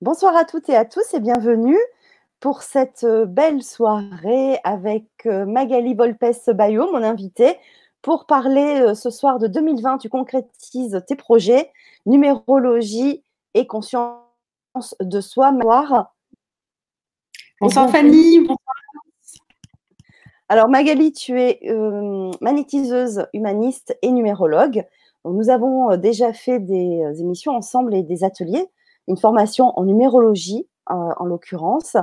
Bonsoir à toutes et à tous et bienvenue pour cette euh, belle soirée avec euh, Magali Volpes-Bayo, mon invitée, pour parler euh, ce soir de 2020. Tu concrétises tes projets, numérologie et conscience de soi. Bonsoir, bonsoir Fanny. Bonsoir. Alors Magali, tu es magnétiseuse humaniste et numérologue. Nous avons déjà fait des émissions ensemble et des ateliers, une formation en numérologie en l'occurrence.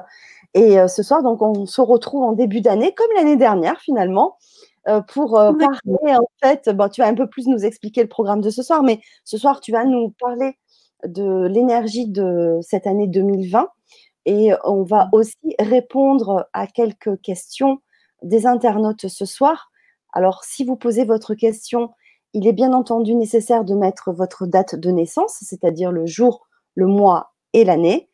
Et ce soir, donc, on se retrouve en début d'année, comme l'année dernière finalement, pour parler en fait. Bon, tu vas un peu plus nous expliquer le programme de ce soir, mais ce soir, tu vas nous parler de l'énergie de cette année 2020 et on va aussi répondre à quelques questions des internautes ce soir. Alors, si vous posez votre question, il est bien entendu nécessaire de mettre votre date de naissance, c'est-à-dire le jour, le mois et l'année.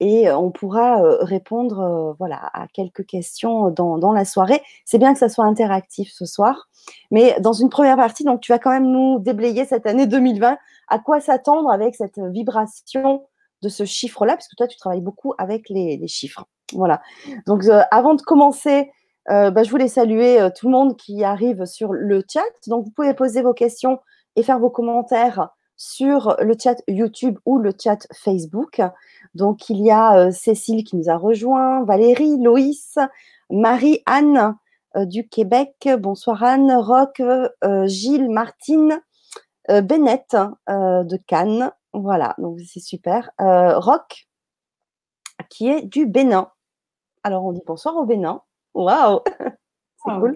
Et on pourra répondre voilà, à quelques questions dans, la soirée. C'est bien que ça soit interactif ce soir. Mais dans une première partie, donc tu vas quand même nous déblayer cette année 2020. À quoi s'attendre avec cette vibration de ce chiffre-là? Parce que toi, tu travailles beaucoup avec les, chiffres. Voilà. Donc, avant de commencer euh, bah, je voulais saluer euh, tout le monde qui arrive sur le chat. Donc, vous pouvez poser vos questions et faire vos commentaires sur le chat YouTube ou le chat Facebook. Donc, il y a euh, Cécile qui nous a rejoint, Valérie, Loïs, Marie-Anne du Québec. Bonsoir Anne, Rock, Gilles, Martine, Bennett de Cannes. Voilà, donc c'est super. Rock qui est du Bénin. Alors, on dit bonsoir au Bénin. Waouh C'est cool.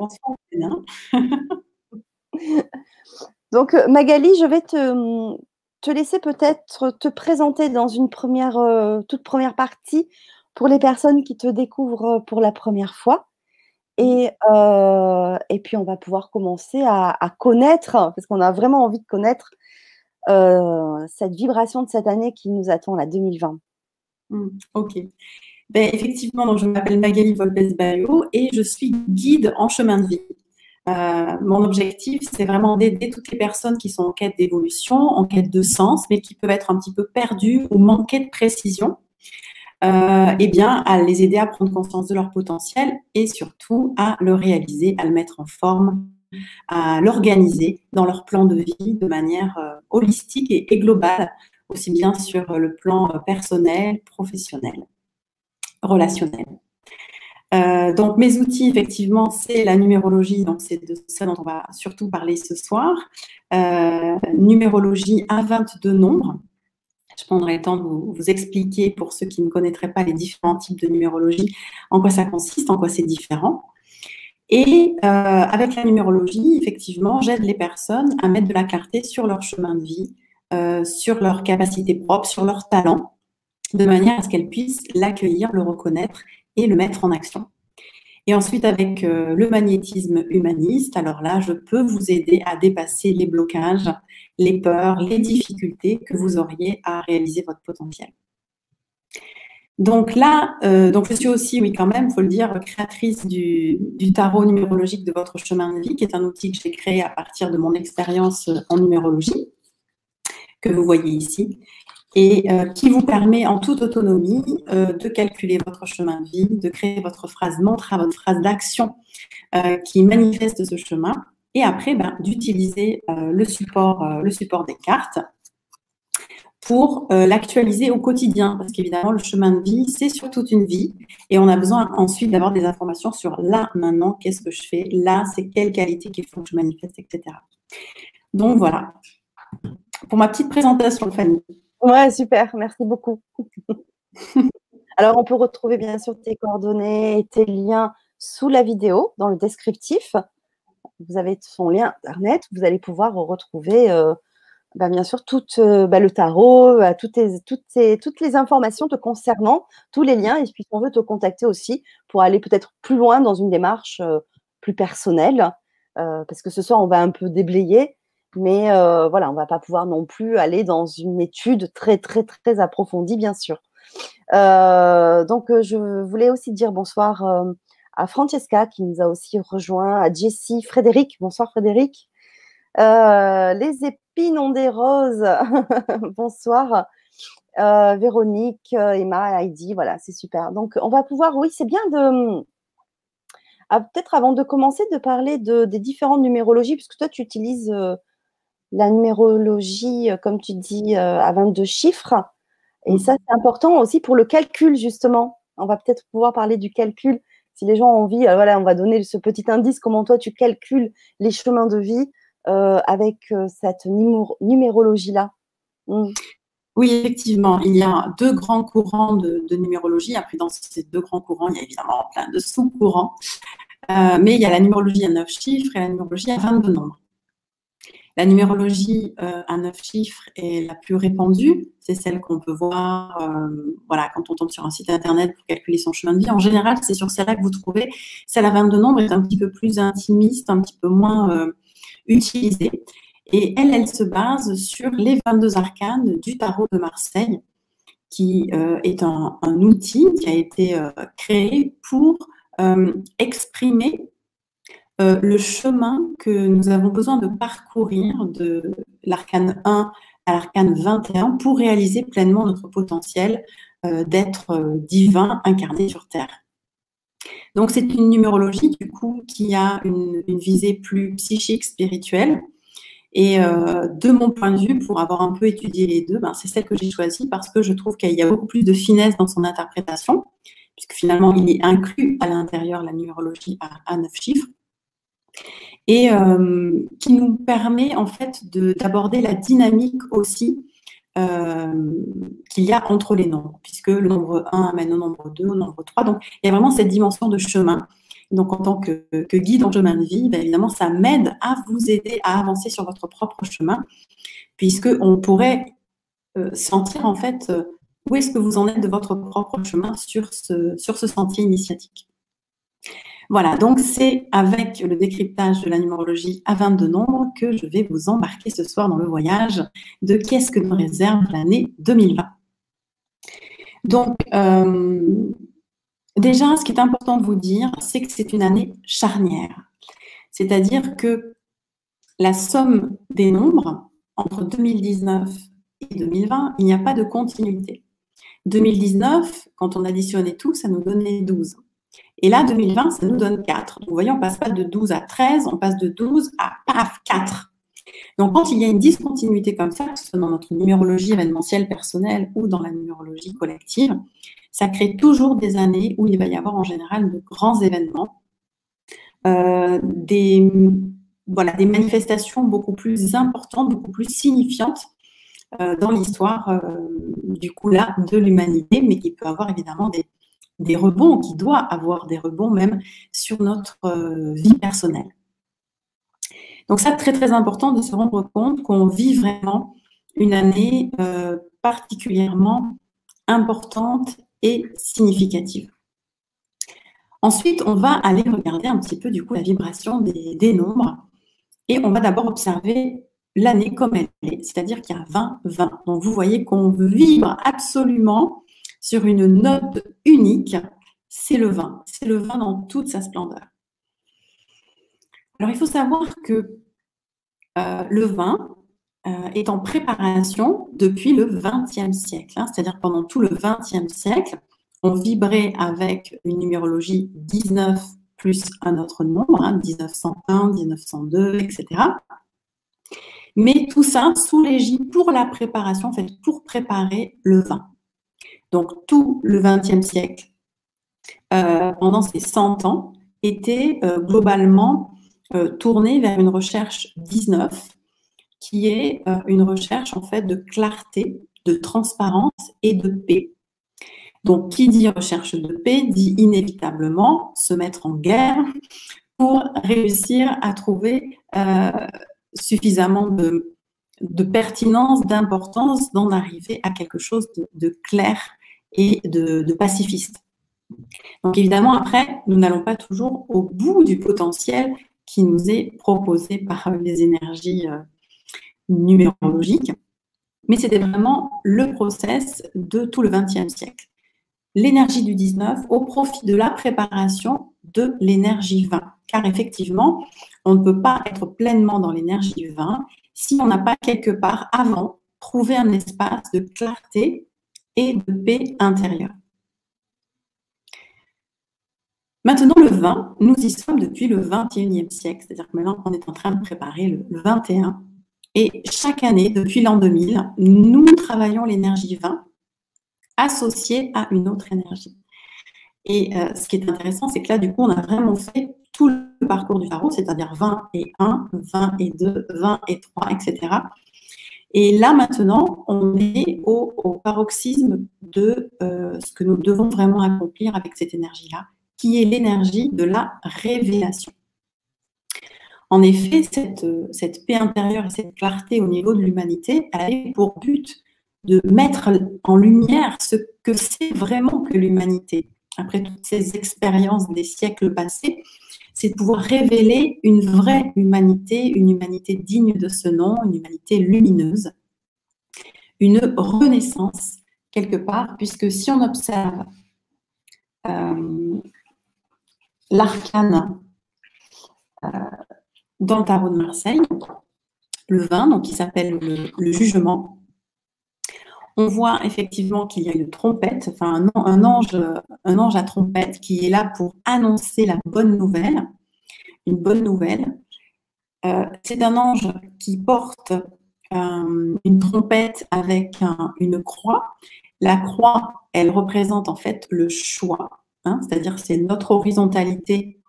Donc, euh, Magali, je vais te, te laisser peut-être te présenter dans une première, euh, toute première partie pour les personnes qui te découvrent pour la première fois. Et, euh, et puis, on va pouvoir commencer à, connaître, parce qu'on a vraiment envie de connaître cette vibration de cette année qui nous attend, la 2020. Mmh, ok. Ben, effectivement, donc je m'appelle Magali Volpes-Bayo et je suis guide en chemin de vie. Euh, mon objectif, c'est vraiment d'aider toutes les personnes qui sont en quête d'évolution, en quête de sens, mais qui peuvent être un petit peu perdues ou manquer de précision, euh, eh bien, à les aider à prendre conscience de leur potentiel et surtout à le réaliser, à le mettre en forme, à l'organiser dans leur plan de vie de manière euh, holistique et, globale, aussi bien sur le plan personnel, professionnel relationnel. Euh, donc mes outils, effectivement, c'est la numérologie, donc c'est de ça dont on va surtout parler ce soir. Euh, numérologie à 22 nombres. Je prendrai le temps de vous, expliquer, pour ceux qui ne connaîtraient pas les différents types de numérologie, en quoi ça consiste, en quoi c'est différent. Et euh, avec la numérologie, effectivement, j'aide les personnes à mettre de la clarté sur leur chemin de vie, sur leurs capacités propres, sur leurs talents, de manière à ce qu'elle puisse l'accueillir, le reconnaître et le mettre en action. Et ensuite, avec euh, le magnétisme humaniste, alors là, je peux vous aider à dépasser les blocages, les peurs, les difficultés que vous auriez à réaliser votre potentiel. Donc là, euh, donc je suis aussi, oui, quand même, il faut le dire, créatrice du, du, tarot numérologique de votre chemin de vie, qui est un outil que j'ai créé à partir de mon expérience en numérologie, que vous voyez ici, et euh, qui vous permet en toute autonomie euh, de calculer votre chemin de vie, de créer votre phrase mantra, votre phrase d'action euh, qui manifeste ce chemin, et après ben, d'utiliser le, support, le support des cartes pour l'actualiser au quotidien, parce qu'évidemment, le chemin de vie, c'est sur toute une vie, et on a besoin ensuite d'avoir des informations sur là, maintenant, qu'est-ce que je fais, là, c'est quelle qualité qu'il faut que je manifeste, etc. Donc voilà, pour ma petite présentation, Fanny. Ouais, super, merci beaucoup. Alors, on peut retrouver bien sûr tes coordonnées et tes liens sous la vidéo, dans le descriptif. Vous avez son lien internet, vous allez pouvoir retrouver euh, bah, bien sûr tout euh, bah, le tarot, euh, toutes, toutes, toutes, les informations te concernant, tous les liens, et puis on veut te contacter aussi pour aller peut-être plus loin dans une démarche plus personnelle, parce que ce soir, on va un peu déblayer mais euh, voilà, on va pas pouvoir non plus aller dans une étude très, très, très approfondie, bien sûr. Euh, donc, euh, je voulais aussi dire bonsoir à Francesca qui nous a aussi rejoint, à Jessie, Frédéric. Bonsoir Frédéric. les épines ont des roses. bonsoir. Véronique, Emma, Heidi, voilà, c'est super. Donc, on va pouvoir, oui, c'est bien de. Ah, peut-être avant de commencer, de parler de, des différentes numérologies, puisque toi, tu utilises la numérologie, comme tu dis, à 22 chiffres. Et mmh. ça, c'est important aussi pour le calcul, justement. On va peut-être pouvoir parler du calcul. Si les gens ont envie, euh, voilà, on va donner ce petit indice, comment toi, tu calcules les chemins de vie euh, avec euh, cette numérologie-là. Mmh. Oui, effectivement, il y a deux grands courants de, numérologie. Après, dans ces deux grands courants, il y a évidemment plein de sous-courants. mais il y a la numérologie à 9 chiffres et la numérologie à 22 nombres. La numérologie euh, à neuf chiffres est la plus répandue. C'est celle qu'on peut voir euh, voilà, quand on tombe sur un site internet pour calculer son chemin de vie. En général, c'est sur celle-là que vous trouvez. Celle à 22 nombres est un petit peu plus intimiste, un petit peu moins euh, utilisée. Et elle, elle se base sur les 22 arcanes du tarot de Marseille, qui est un, outil qui a été créé pour exprimer euh, le chemin que nous avons besoin de parcourir de l'arcane 1 à l'arcane 21 pour réaliser pleinement notre potentiel euh, d'être euh, divin incarné sur Terre. Donc c'est une numérologie du coup qui a une, visée plus psychique, spirituelle. Et de mon point de vue, pour avoir un peu étudié les deux, ben, c'est celle que j'ai choisie parce que je trouve qu'il y a beaucoup plus de finesse dans son interprétation, puisque finalement il est inclus à l'intérieur la numérologie à, à neuf chiffres et euh, qui nous permet en fait d'aborder la dynamique aussi euh, qu'il y a entre les nombres, puisque le nombre 1 amène au nombre 2, au nombre 3. Donc, il y a vraiment cette dimension de chemin. Donc, en tant que, guide en chemin de vie, ben, évidemment, ça m'aide à vous aider à avancer sur votre propre chemin, puisqu'on pourrait euh, sentir en fait où est-ce que vous en êtes de votre propre chemin sur ce, sur ce sentier initiatique. Voilà, donc c'est avec le décryptage de la numérologie à 22 nombres que je vais vous embarquer ce soir dans le voyage de qu'est-ce que nous réserve l'année 2020. Donc, euh, déjà, ce qui est important de vous dire, c'est que c'est une année charnière. C'est-à-dire que la somme des nombres entre 2019 et 2020, il n'y a pas de continuité. 2019, quand on additionnait tout, ça nous donnait 12. Et là, 2020, ça nous donne 4. Donc, vous voyez, on passe pas de 12 à 13, on passe de 12 à paf, 4. Donc, quand il y a une discontinuité comme ça, que ce soit dans notre numérologie événementielle personnelle ou dans la numérologie collective, ça crée toujours des années où il va y avoir en général de grands événements, euh, des, voilà, des manifestations beaucoup plus importantes, beaucoup plus signifiantes euh, dans l'histoire, euh, du coup, là, de l'humanité, mais qui peut avoir évidemment des, des rebonds, qui doit avoir des rebonds même sur notre euh, vie personnelle. Donc ça, très très important de se rendre compte qu'on vit vraiment une année euh, particulièrement importante et significative. Ensuite, on va aller regarder un petit peu du coup la vibration des, des nombres et on va d'abord observer l'année comme elle est, c'est-à-dire qu'il y a 20-20. Donc vous voyez qu'on vibre absolument sur une note unique, c'est le vin. C'est le vin dans toute sa splendeur. Alors il faut savoir que euh, le vin euh, est en préparation depuis le XXe siècle, hein. c'est-à-dire pendant tout le XXe siècle, on vibrait avec une numérologie 19 plus un autre nombre, 1901, 1902, etc. Mais tout ça sous l'égide pour la préparation, en fait, pour préparer le vin. Donc tout le XXe siècle, euh, pendant ces 100 ans, était euh, globalement euh, tourné vers une recherche 19, qui est une recherche en fait de clarté, de transparence et de paix. Donc, qui dit recherche de paix dit inévitablement se mettre en guerre pour réussir à trouver suffisamment de, de pertinence, d'importance d'en arriver à quelque chose de clair et de, pacifistes. Donc évidemment, après, nous n'allons pas toujours au bout du potentiel qui nous est proposé par les énergies euh, numérologiques, mais c'était vraiment le process de tout le XXe siècle. L'énergie du 19 au profit de la préparation de l'énergie 20. Car effectivement, on ne peut pas être pleinement dans l'énergie 20 si on n'a pas quelque part avant trouvé un espace de clarté et de paix intérieure. Maintenant, le vin, nous y sommes depuis le 21e siècle, c'est-à-dire que maintenant, on est en train de préparer le, 21. Et chaque année, depuis l'an 2000, nous travaillons l'énergie vin associée à une autre énergie. Et euh, ce qui est intéressant, c'est que là, du coup, on a vraiment fait tout le parcours du tarot, c'est-à-dire 20 et 1, 20 et 2, 20 et 3, etc. Et là, maintenant, on est au, paroxysme de euh, ce que nous devons vraiment accomplir avec cette énergie-là, qui est l'énergie de la révélation. En effet, cette, paix intérieure et cette clarté au niveau de l'humanité, elle pour but de mettre en lumière ce que c'est vraiment que l'humanité. Après toutes ces expériences des siècles passés, c'est de pouvoir révéler une vraie humanité, une humanité digne de ce nom, une humanité lumineuse, une renaissance quelque part, puisque si on observe euh, l'arcane euh, dans le tarot de Marseille, le 20, donc qui s'appelle le, jugement, on voit effectivement qu'il y a une trompette, enfin un, ange, à trompette qui est là pour annoncer la bonne nouvelle, une bonne nouvelle. Euh, c'est un ange qui porte euh, une trompette avec une croix. La croix, elle représente en fait le choix. Hein, c'est-à-dire c'est notre horizontalité,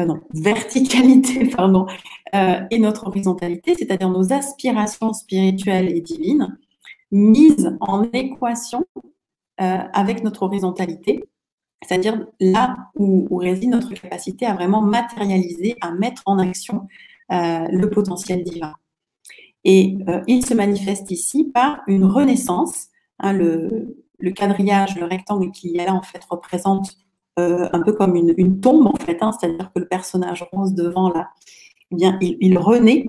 euh, non, verticalité, pardon, et notre horizontalité, c'est-à-dire nos aspirations spirituelles et divines, mises en équation euh, avec notre horizontalité, c'est-à-dire là où, réside notre capacité à vraiment matérialiser, à mettre en action le potentiel divin. Et il se manifeste ici par une renaissance. Hein, le, quadrillage, le rectangle qu'il y a là, en fait, représente euh, un peu comme une, tombe, en fait. Hein. C'est-à-dire que le personnage rose devant, là, eh bien, il, renaît,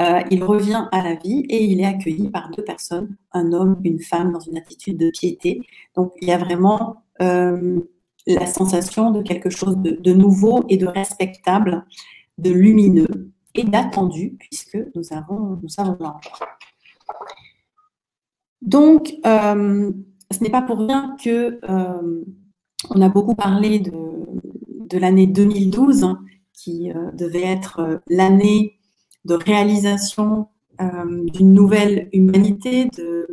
euh, il revient à la vie et il est accueilli par deux personnes, un homme, une femme, dans une attitude de piété. Donc, il y a vraiment euh, la sensation de quelque chose de, nouveau et de respectable, de lumineux et d'attendu, puisque nous avons, nous avons l'ange. Donc, euh, ce n'est pas pour rien que on a beaucoup parlé de, l'année 2012, hein, qui devait être l'année de réalisation d'une nouvelle humanité, de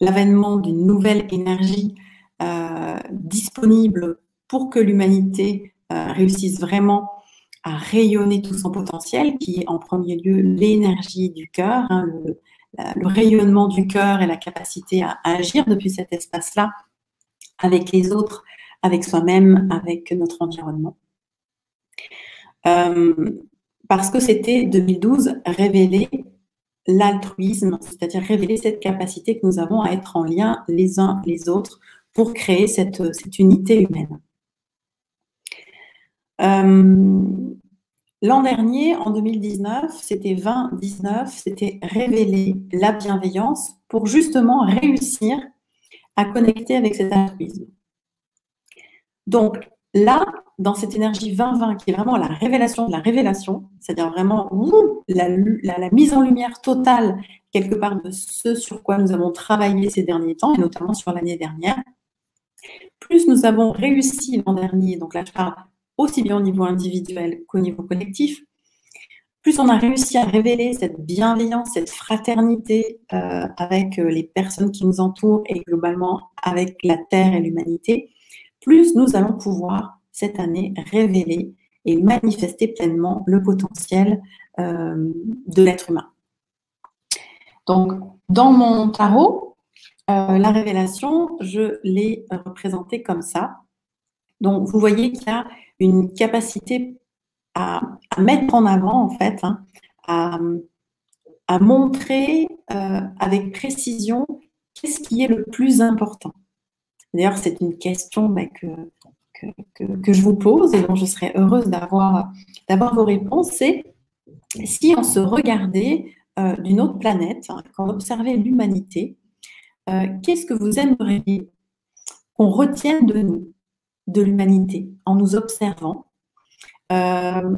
l'avènement d'une nouvelle énergie disponible pour que l'humanité réussisse vraiment à rayonner tout son potentiel, qui est en premier lieu l'énergie du cœur, hein, le, rayonnement du cœur et la capacité à, agir depuis cet espace-là avec les autres, avec soi-même, avec notre environnement. Euh, parce que c'était 2012 révéler l'altruisme, c'est-à-dire révéler cette capacité que nous avons à être en lien les uns les autres pour créer cette, unité humaine. Euh, L'an dernier, en 2019, c'était 2019, c'était révéler la bienveillance pour justement réussir à connecter avec cet altruisme. Donc là, dans cette énergie 2020 qui est vraiment la révélation de la révélation, c'est-à-dire vraiment la, mise en lumière totale quelque part de ce sur quoi nous avons travaillé ces derniers temps, et notamment sur l'année dernière, plus nous avons réussi l'an dernier, donc là je parle aussi bien au niveau individuel qu'au niveau collectif, plus on a réussi à révéler cette bienveillance, cette fraternité euh, avec euh, les personnes qui nous entourent et globalement avec la Terre et l'humanité, plus nous allons pouvoir cette année révéler et manifester pleinement le potentiel euh, de l'être humain. Donc, dans mon tarot, la révélation, je l'ai représentée comme ça. Donc, vous voyez qu'il y a une capacité à, mettre en avant, en fait, hein, à, montrer euh, avec précision qu'est-ce qui est le plus important. D'ailleurs, c'est une question bah, que, que, je vous pose et dont je serais heureuse d'avoir vos réponses. C'est si on se regardait euh, d'une autre planète, hein, quand on observait l'humanité, euh, qu'est-ce que vous aimeriez qu'on retienne de nous de l'humanité en nous observant. Euh,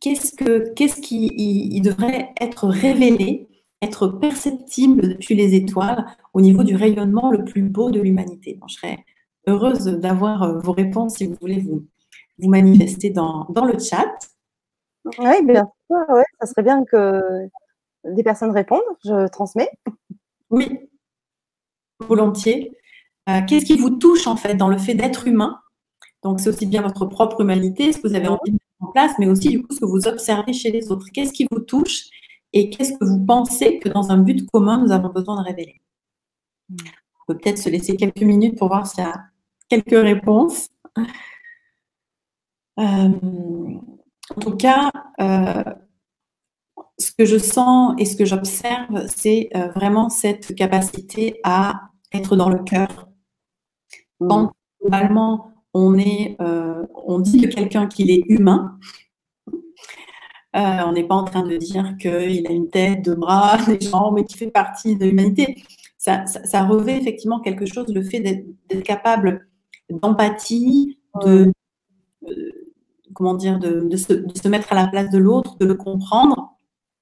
que, qu'est-ce qui devrait être révélé être perceptible depuis les étoiles au niveau du rayonnement le plus beau de l'humanité. Je serais heureuse d'avoir euh, vos réponses si vous voulez vous, vous manifester dans, dans le chat. Oui, bien sûr, ouais, ça serait bien que des personnes répondent, je transmets. Oui, volontiers. Euh, qu'est-ce qui vous touche en fait dans le fait d'être humain? Donc c'est aussi bien votre propre humanité, ce que vous avez envie de mettre en place, mais aussi du coup ce que vous observez chez les autres. Qu'est-ce qui vous touche? Et qu'est-ce que vous pensez que dans un but commun nous avons besoin de révéler? On peut peut-être se laisser quelques minutes pour voir s'il y a quelques réponses. Euh, en tout cas, euh, ce que je sens et ce que j'observe, c'est vraiment cette capacité à être dans le cœur, quand euh, on dit de quelqu'un qu'il est humain, euh, on n'est pas en train de dire qu'il a une tête, deux bras, des jambes et qu'il fait partie de l'humanité. Ça, revêt effectivement quelque chose, le fait d'être capable d'empathie, de, euh, comment dire, de, se, mettre à la place de l'autre, de le comprendre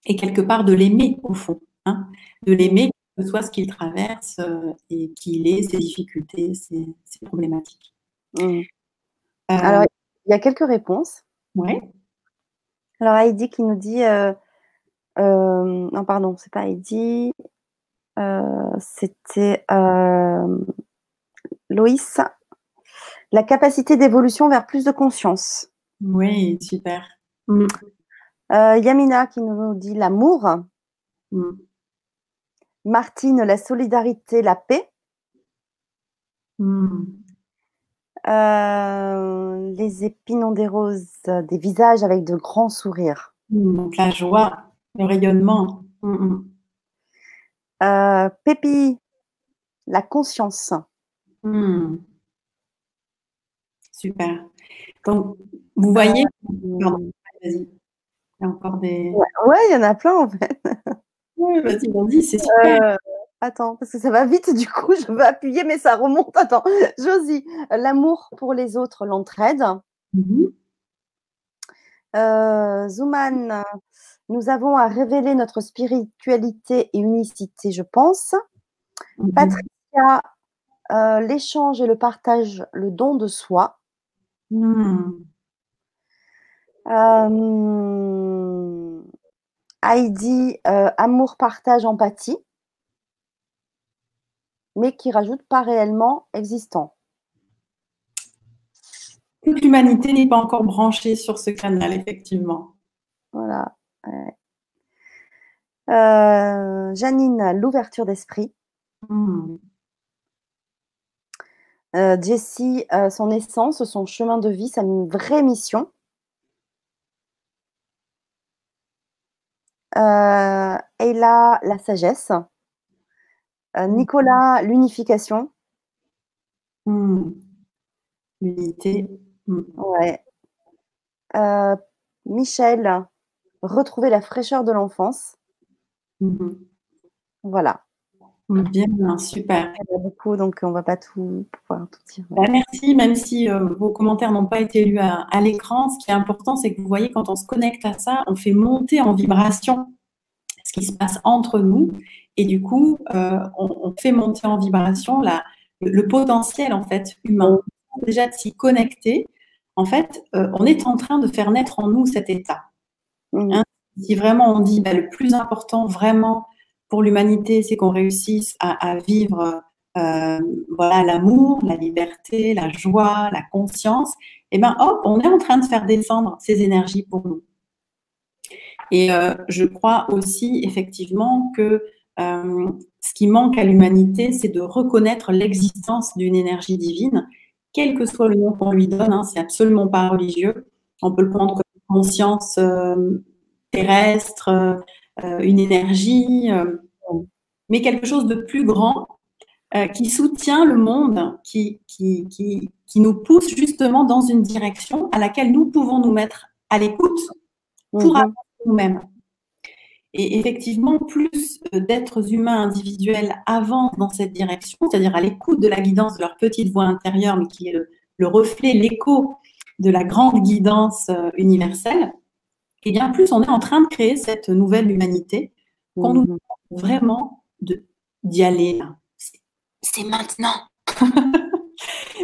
et quelque part de l'aimer au fond. Hein, de l'aimer que soit ce qu'il traverse euh, et qu'il ait, ses difficultés, ses, problématiques. Mmh. Euh, Alors, il y a quelques réponses. Oui. Alors, Heidi qui nous dit. Euh, non, pardon, c'est pas Heidi. C'était Loïs. La capacité d'évolution vers plus de conscience. Oui, super. Mmh. Yamina qui nous dit l'amour. Mmh. Martine, la solidarité, la paix. Hmm. Euh, les épines des roses, des visages avec de grands sourires. Hmm, donc la joie, le rayonnement. Hmm, euh, Pépi, la conscience. Super. Donc, vous voyez. Euh, il y a encore des. Ouais, il y en a plein en fait. vas-y, c'est super. Euh, attends, parce que ça va vite, du coup, je vais appuyer, mais ça remonte. Attends, Josie, l'amour pour les autres, l'entraide. Euh, Zouman, nous avons à révéler notre spiritualité et unicité, je pense. Mm-hmm. Patricia, euh, l'échange et le partage, le don de soi. Mm. Heidi, euh, amour, partage, empathie, mais qui rajoute pas réellement existant. Toute l'humanité n'est pas encore branchée sur ce canal, effectivement. Voilà. Euh, Janine, l'ouverture d'esprit. Hmm. Euh, Jessie, son essence, son chemin de vie, sa vraie mission. Euh, la sagesse. Euh. Nicolas, l'unification. Mmh. L'unité. Mmh. Ouais. Euh, Michel, retrouver la fraîcheur de l'enfance. Voilà. Bien, super. Il y a beaucoup, donc on ne va pas tout pouvoir tout dire. Bah, merci, même si euh, vos commentaires n'ont pas été lus à, l'écran, ce qui est important, c'est que vous voyez, quand on se connecte à ça, on fait monter en vibration ce qui se passe entre nous, et du coup, euh, on, fait monter en vibration la, le, potentiel en fait humain. Déjà de s'y connecter, en fait, euh, on est en train de faire naître en nous cet état. Mmh. Hein, si vraiment on dit bah, le plus important, vraiment pour l'humanité, c'est qu'on réussisse à, vivre euh, voilà l'amour, la liberté, la joie, la conscience, et ben hop, on est en train de faire descendre ces énergies pour nous. Et euh, je crois aussi effectivement que euh, ce qui manque à l'humanité, c'est de reconnaître l'existence d'une énergie divine, quel que soit le nom qu'on lui donne. Hein, c'est absolument pas religieux. On peut le prendre comme une conscience terrestre, euh, une énergie, mais quelque chose de plus grand euh, qui soutient le monde, qui, qui, qui, qui, nous pousse justement dans une direction à laquelle nous pouvons nous mettre à l'écoute pour mmh. Nous-mêmes. Et effectivement, plus d'êtres humains individuels avancent dans cette direction, c'est-à-dire à, l'écoute de la guidance de leur petite voix intérieure, mais qui est le reflet, l'écho de la grande guidance universelle, et bien plus on est en train de créer cette nouvelle humanité qu'on nous mhm. vraiment d'y aller C'est maintenant.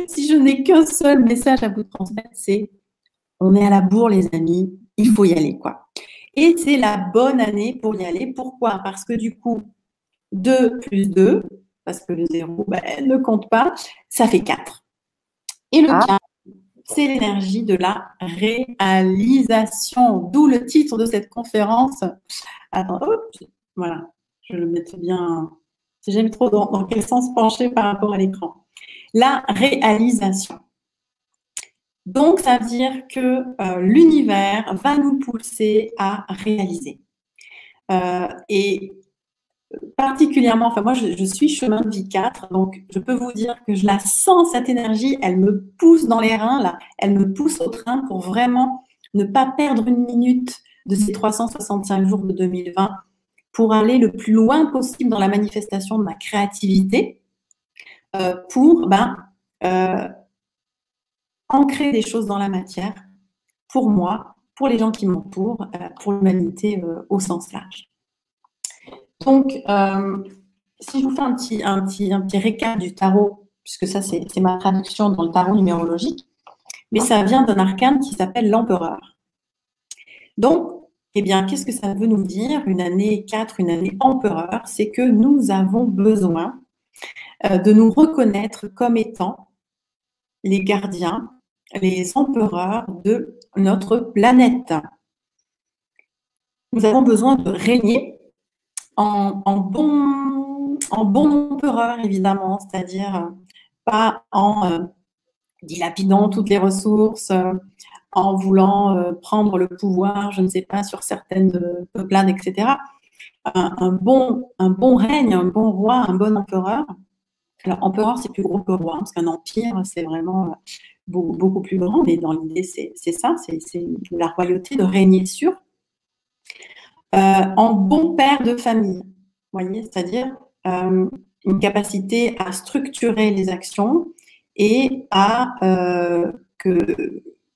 si je n'ai qu'un seul message à vous transmettre, c'est on est à la bourre, les amis, il faut y aller, quoi. Et c'est la bonne année pour y aller. Pourquoi? Parce que du coup, 2 plus 2, parce que le 0 ben, ne compte pas, ça fait 4. Et le 4, ah. c'est l'énergie de la réalisation, d'où le titre de cette conférence. Attends, voilà, je le mets bien. Si j'aime trop dans, dans quel sens pencher par rapport à l'écran. La réalisation. Donc, ça veut dire que euh, l'univers va nous pousser à réaliser. Euh, et particulièrement, enfin moi je, suis chemin de vie 4, donc je peux vous dire que je la sens cette énergie, elle me pousse dans les reins là, elle me pousse au train pour vraiment ne pas perdre une minute de ces 365 jours de 2020 pour aller le plus loin possible dans la manifestation de ma créativité, euh, pour ben, ancrer des choses dans la matière pour moi, pour les gens qui m'entourent, euh, pour l'humanité euh, au sens large. Donc, euh, si je vous fais un petit, un, petit, un petit récap du tarot, puisque ça c'est ma traduction dans le tarot numérologique, mais ça vient d'un arcane qui s'appelle l'empereur. Donc, eh bien, qu'est-ce que ça veut nous dire Une année 4, une année empereur, c'est que nous avons besoin de nous reconnaître comme étant les gardiens les empereurs de notre planète. Nous avons besoin de régner en, bon, empereur, évidemment, c'est-à-dire pas en euh, dilapidant toutes les ressources, euh, en voulant euh, prendre le pouvoir, je ne sais pas, sur certaines peuplades, etc. Un, bon, un bon règne, un bon roi, un bon empereur. Alors, empereur, c'est plus gros que roi, parce qu'un empire, c'est vraiment beaucoup, plus grand, mais dans l'idée, c'est ça, c'est la royauté de régner sur. Euh, en bon père de famille, voyez, c'est-à-dire euh, une capacité à structurer les actions et à euh, que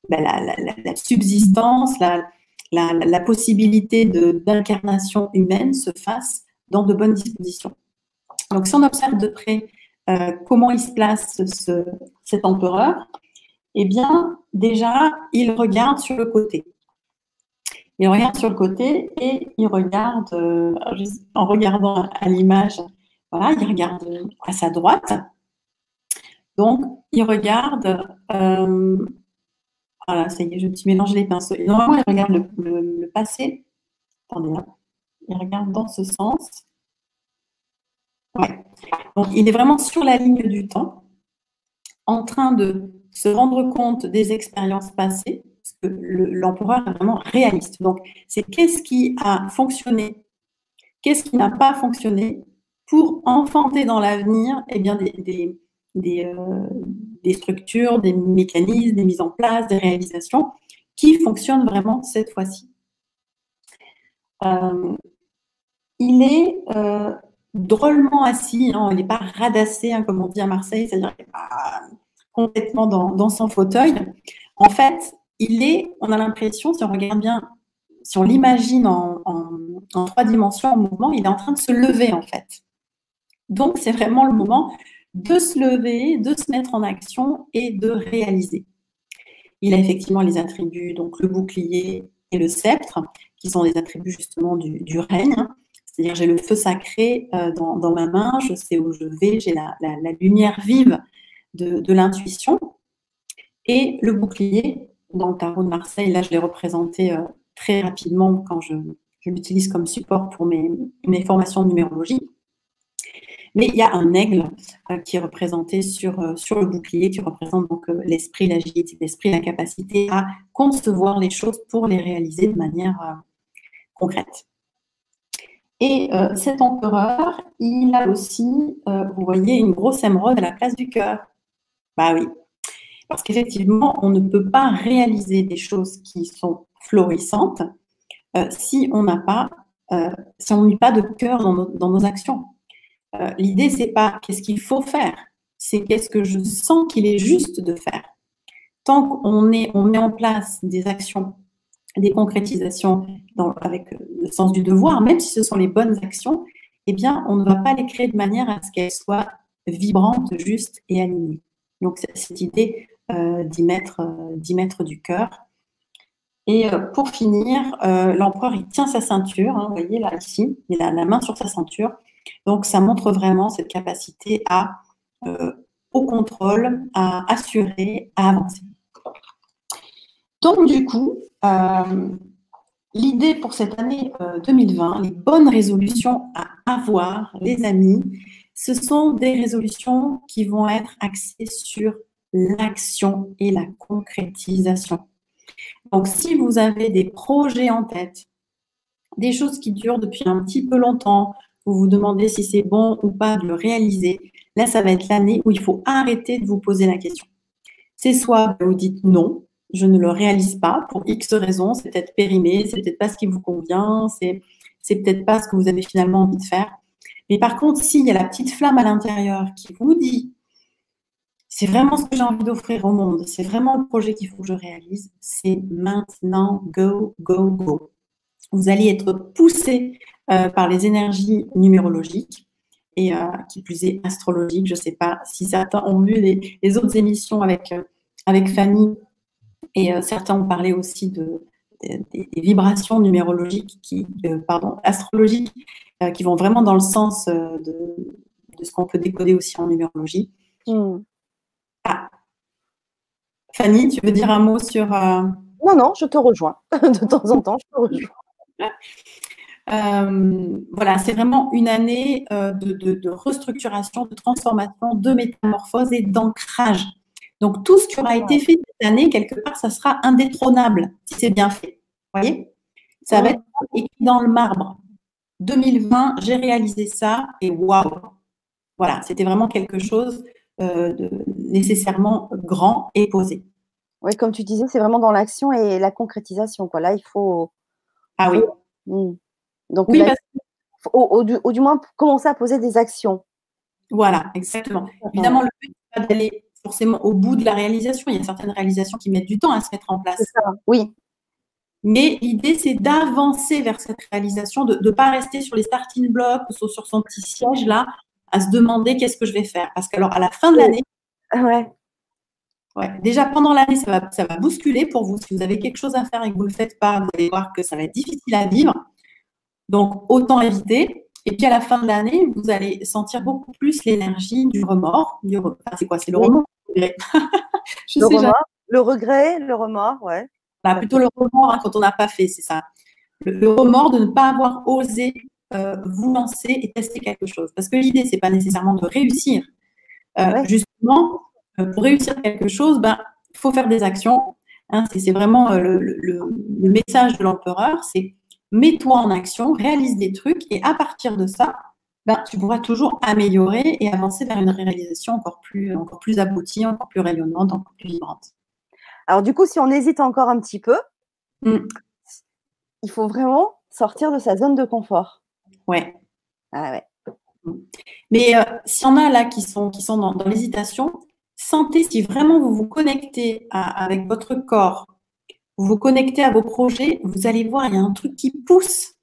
bah, la, subsistance, la, la possibilité d'incarnation humaine se fasse dans de bonnes dispositions. Donc, si on observe de près comment il se place ce, cet empereur, eh bien, déjà, il regarde sur le côté. Il regarde sur le côté et il regarde, euh, en regardant à l'image, voilà, il regarde à sa droite. Donc, il regarde, euh, voilà, ça y est, je me suis mélangé les pinceaux. normalement, il regarde le, passé. Attendez, là. Il regarde dans ce sens. Ouais. Donc, il est vraiment sur la ligne du temps, en train de se rendre compte des expériences passées, parce que l'empereur est vraiment réaliste. Donc, c'est qu'est-ce qui a fonctionné, qu'est-ce qui n'a pas fonctionné pour enfanter dans l'avenir eh euh, des, structures, des mécanismes, des mises en place, des réalisations qui fonctionnent vraiment cette fois-ci. Euh, il est euh, drôlement assis, hein, il n'est pas radassé, hein, comme on dit à Marseille, c'est-à-dire qu'il n'est pas complètement dans, son fauteuil. En fait, il est, on a l'impression, si on regarde bien, si on l'imagine en, trois dimensions en mouvement, il est en train de se lever en fait. Donc c'est vraiment le moment de se lever, de se mettre en action et de réaliser. Il a effectivement les attributs, donc le bouclier et le sceptre, qui sont des attributs justement du, règne. C'est-à-dire j'ai le feu sacré euh, dans, ma main, je sais où je vais, j'ai la, lumière vive de, l'intuition. Et le bouclier, dans le tarot de Marseille, là je l'ai représenté euh, très rapidement quand je, l'utilise comme support pour mes, mes, formations de numérologie. Mais il y a un aigle euh, qui est représenté sur, euh, sur le bouclier, qui représente donc l'esprit, l'agilité l'esprit, la capacité à concevoir les choses pour les réaliser de manière concrète. Et cet empereur, il a aussi, vous voyez, une grosse émeraude à la place du cœur. Bah oui. Parce qu'effectivement, on ne peut pas réaliser des choses qui sont florissantes euh, si on n'a pas, euh, si on pas de cœur dans nos, actions. Euh, l'idée, c'est pas qu'est-ce qu'il faut faire, c'est qu'est-ce que je sens qu'il est juste de faire. Tant qu'on on met en place des actions, des concrétisations avec le sens du devoir, même si ce sont les bonnes actions, eh bien, on ne va pas les créer de manière à ce qu'elles soient vibrantes, justes et alignées. Donc, cette idée euh, d'y mettre, euh, mettre, du cœur. Et euh, pour finir, l'empereur, il tient sa ceinture, hein, vous voyez là, ici, il a la main sur sa ceinture. Donc, ça montre vraiment cette capacité à, au contrôle, à assurer, à avancer. Donc, du coup, l'idée pour cette année 2020, les bonnes résolutions à avoir, les amis, ce sont des résolutions qui vont être axées sur l'action et la concrétisation. Donc, si vous avez des projets en tête, des choses qui durent depuis un petit peu longtemps, vous vous demandez si c'est bon ou pas de le réaliser, là, ça va être l'année où il faut arrêter de vous poser la question. C'est soit vous dites non, je ne le réalise pas pour X raisons, c'est peut-être périmé, c'est peut-être pas ce qui vous convient, c'est, c'est peut-être pas ce que vous avez finalement envie de faire. Mais par contre, s'il y a la petite flamme à l'intérieur qui vous dit c'est vraiment ce que j'ai envie d'offrir au monde, c'est vraiment le projet qu'il faut que je réalise, c'est maintenant, go, go, go. Vous allez être poussé euh, par les énergies numérologiques et euh, qui plus est astrologiques. Je ne sais pas si certains ont vu les, autres émissions avec, euh, avec Fanny et certains ont parlé aussi de, des, vibrations numérologiques, qui, pardon, astrologiques, qui vont vraiment dans le sens de, ce qu'on peut décoder aussi en numérologie. Hmm. Ah. Fanny, tu veux dire un mot sur. Euh, non, non, je te rejoins. de temps en temps, je te rejoins. Euh, voilà, c'est vraiment une année euh, de, restructuration, de transformation, de métamorphose et d'ancrage. Donc, tout ce qui aura été fait cette année, quelque part, ça sera indétrônable si c'est bien fait. Vous voyez? Ça va être écrit dans le marbre. 2020, j'ai réalisé ça et waouh Voilà, c'était vraiment quelque chose euh, nécessairement grand et posé. Oui, comme tu disais, c'est vraiment dans l'action et la concrétisation. Quoi. Là, il faut. Ah oui. Hmm. Donc, oui, au, du, moins, commencer à poser des actions. Voilà, exactement. Évidemment, le but, n'est pas d'aller forcément au bout de la réalisation. Il y a certaines réalisations qui mettent du temps à se mettre en place. Oui. Mais l'idée, c'est d'avancer vers cette réalisation, de ne pas rester sur les starting blocks ou sur son petit siège là à se demander qu'est-ce que je vais faire. Parce qu'alors, à la fin de l'année, ouais. Ouais, déjà pendant l'année, ça va, ça va bousculer pour vous. Si vous avez quelque chose à faire et que vous ne le faites pas, vous allez voir que ça va être difficile à vivre. Donc, autant éviter. Et puis à la fin de l'année, vous allez sentir beaucoup plus l'énergie du remords. c'est quoi? C'est le remords le, remords le regret, le remords, ouais. Bah, plutôt le remords hein, quand on n'a pas fait, c'est ça. le, remords de ne pas avoir osé euh, vous lancer et tester quelque chose. Parce que l'idée, c'est pas nécessairement de réussir. Euh, justement, euh, pour réussir quelque chose, ben, il faut faire des actions. Hein. c'est vraiment le, message de l'empereur, c'est mets-toi en action, réalise des trucs, et à partir de ça, ben, tu pourras toujours améliorer et avancer vers une réalisation encore plus, encore plus aboutie, encore plus rayonnante, encore plus vibrante. Alors du coup, si on hésite encore un petit peu, mmh. il faut vraiment sortir de sa zone de confort. Ouais. Ah ouais. Mais euh, s'il y en a là qui sont, qui sont dans, l'hésitation, sentez si vraiment vous vous connectez avec votre corps, vous vous connectez à vos projets, vous allez voir, il y a un truc qui pousse.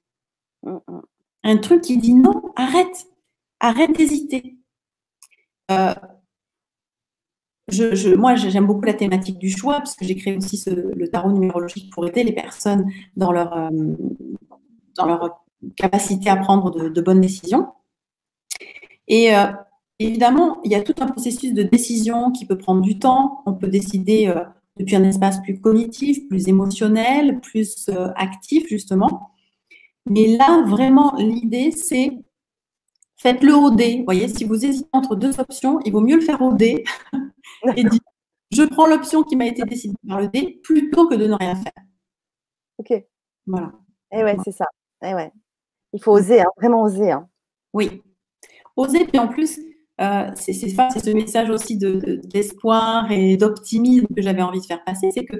Mm, mm. Un truc qui dit non, arrête, arrête d'hésiter. Euh, moi, j'aime beaucoup la thématique du choix, parce que j'ai créé aussi le tarot numérologique pour aider les personnes dans leur, euh, dans leur capacité à prendre de, bonnes décisions. Et euh, évidemment, il y a tout un processus de décision qui peut prendre du temps. On peut décider euh, depuis un espace plus cognitif, plus émotionnel, plus actif, justement. Mais là, vraiment, l'idée, c'est faites-le au dé. Vous voyez, si vous hésitez entre deux options, il vaut mieux le faire au dé et dire je prends l'option qui m'a été décidée par le dé plutôt que de ne rien faire. Ok. Voilà. Et eh ouais, c'est ça. Et eh ouais. Il faut oser, hein, vraiment oser. Hein. Oui. Oser, puis en plus, euh, c'est ce message aussi d'espoir de, et d'optimisme que j'avais envie de faire passer, c'est que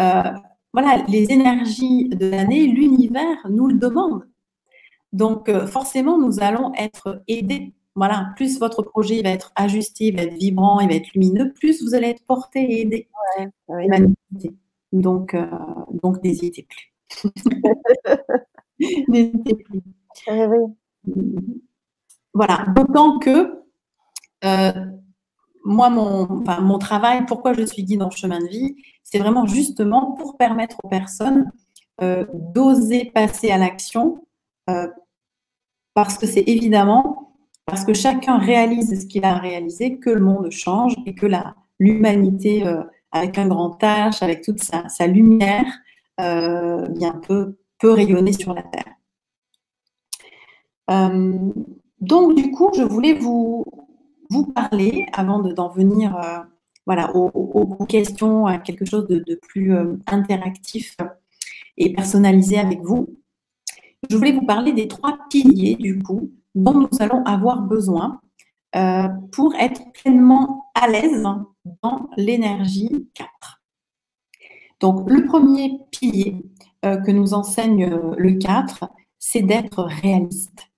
euh, voilà, les énergies de l'année, l'univers nous le demande. Donc euh, forcément, nous allons être aidés. Voilà, plus votre projet va être ajusté, il va être vibrant, il va être lumineux, plus vous allez être porté et aidé. Donc, donc n'hésitez plus. N'hésitez plus. voilà, d'autant que euh, moi, mon, mon travail, pourquoi je suis guide dans le chemin de vie, c'est vraiment justement pour permettre aux personnes euh, d'oser passer à l'action, euh, parce que c'est évidemment, parce que chacun réalise ce qu'il a réalisé, que le monde change et que l'humanité, avec un grand H, avec toute sa, lumière, bien peut, rayonner sur la Terre. Donc, du coup, je voulais vous, vous parler, avant d'en venir euh, voilà, aux, questions, à quelque chose de, plus euh, interactif et personnalisé avec vous, je voulais vous parler des trois piliers, du coup, dont nous allons avoir besoin euh, pour être pleinement à l'aise dans l'énergie 4. Donc, le premier pilier que nous enseigne le 4, c'est d'être réaliste.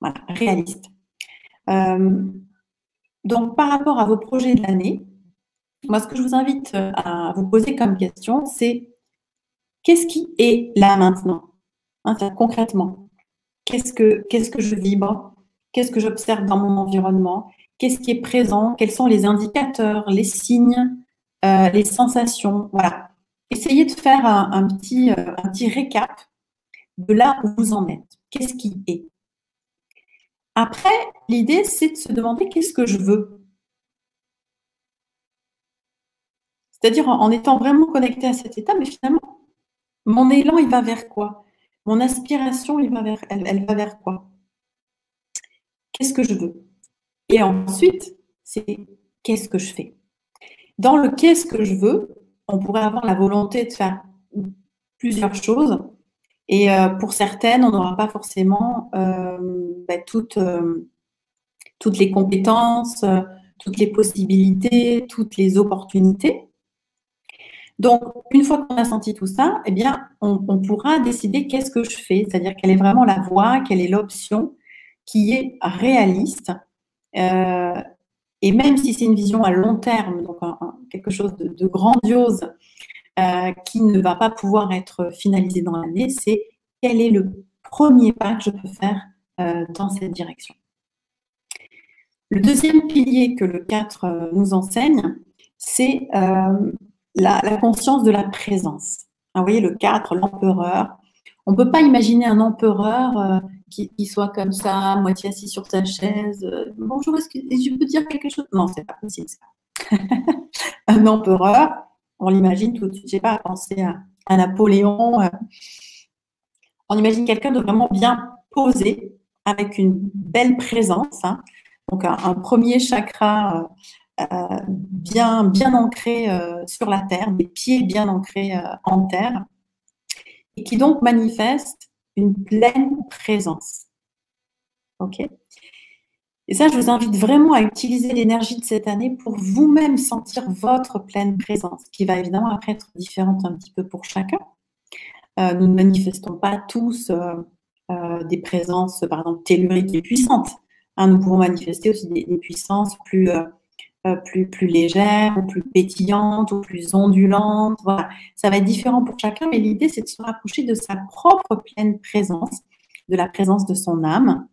Voilà, réaliste. Euh, donc, par rapport à vos projets de l'année, moi, ce que je vous invite euh, à vous poser comme question, c'est qu'est-ce qui est là maintenant? Hein, Concrètement, qu'est-ce que, je vibre? Qu'est-ce que j'observe dans mon environnement? Qu'est-ce qui est présent? Quels sont les indicateurs, les signes, euh, les sensations? Voilà. Essayez de faire petit, un petit récap de là où vous en êtes. Qu'est-ce qui est? Après, l'idée, c'est de se demander qu'est-ce que je veux. C'est-à-dire en, étant vraiment connecté à cet état, mais finalement, mon élan, il va vers quoi? Mon aspiration, elle, va vers quoi? Qu'est-ce que je veux? Et ensuite, c'est qu'est-ce que je fais? Dans le qu'est-ce que je veux, on pourrait avoir la volonté de faire plusieurs choses. Et euh, pour certaines, on n'aura pas forcément euh, bah, euh, toutes les compétences, toutes les possibilités, toutes les opportunités. Donc, une fois qu'on a senti tout ça, eh bien, on, pourra décider qu'est-ce que je fais, c'est-à-dire quelle est vraiment la voie, quelle est l'option qui est réaliste. et même si c'est une vision à long terme, donc quelque chose de grandiose, euh, qui ne va pas pouvoir être finalisé dans l'année, c'est quel est le premier pas que je peux faire euh, dans cette direction. Le deuxième pilier que le 4 euh, nous enseigne, c'est la, conscience de la présence. vous voyez, le 4, l'empereur. On ne peut pas imaginer un empereur qui, soit comme ça, moitié assis sur sa chaise. Bonjour, est-ce que je peux dire quelque chose? Non, c'est pas possible un empereur, on l'imagine tout de suite, je sais pas, penser à, à Napoléon. Euh. on imagine quelqu'un de vraiment bien posé, avec une belle présence. Hein. Donc un, premier chakra euh, euh, bien, bien ancré sur la terre, des pieds bien ancrés en terre, et qui donc manifeste une pleine présence. OK? Et ça, je vous invite vraiment à utiliser l'énergie de cette année pour vous-même sentir votre pleine présence, qui va évidemment après être différente un petit peu pour chacun. Euh, nous ne manifestons pas tous euh, euh, des présences, par exemple, telluriques et puissantes. Hein, nous pouvons manifester aussi des, puissances plus, plus, plus légères, ou plus pétillantes, ou plus ondulantes. Voilà. Ça va être différent pour chacun, mais l'idée, c'est de se rapprocher de sa propre pleine présence, de la présence de son âme,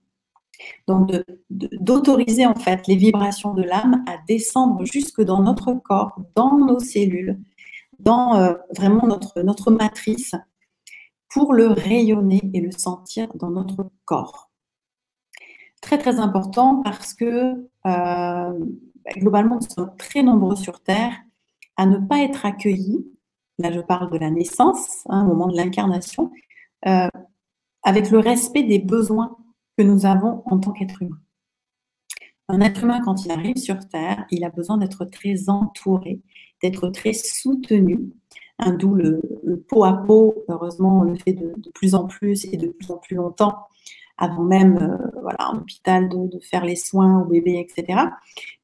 donc, d'autoriser en fait les vibrations de l'âme à descendre jusque dans notre corps, dans nos cellules, dans euh, vraiment notre, notre matrice, pour le rayonner et le sentir dans notre corps. Très très important parce que euh, globalement, nous sommes très nombreux sur Terre à ne pas être accueillis, là je parle de la naissance, hein, au moment de l'incarnation, euh, avec le respect des besoins que nous avons en tant qu'être humain. Un être humain, quand il arrive sur Terre, il a besoin d'être très entouré, d'être très soutenu, hein, d'où le, pot à pot, heureusement, on le fait de, plus en plus et de plus en plus longtemps, avant même euh, voilà, en hôpital de, faire les soins au bébé, etc.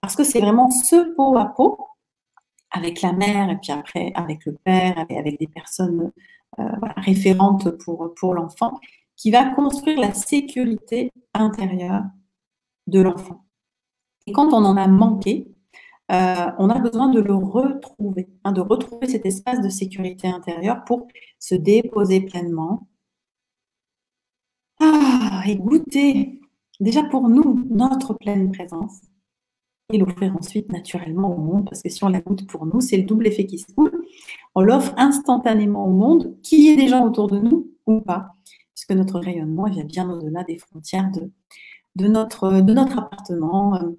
Parce que c'est vraiment ce pot à pot, avec la mère et puis après avec le père, avec, avec des personnes euh, référentes pour, pour l'enfant, qui va construire la sécurité intérieure de l'enfant. Et quand on en a manqué, euh, on a besoin de le retrouver, hein, de retrouver cet espace de sécurité intérieure pour se déposer pleinement. Ah, et goûter déjà pour nous, notre pleine présence, et l'offrir ensuite naturellement au monde, parce que si on la goûte pour nous, c'est le double effet qui se coule. On l'offre instantanément au monde, qu'il y ait des gens autour de nous ou pas, puisque notre rayonnement vient bien au-delà des frontières de, notre, appartement, euh,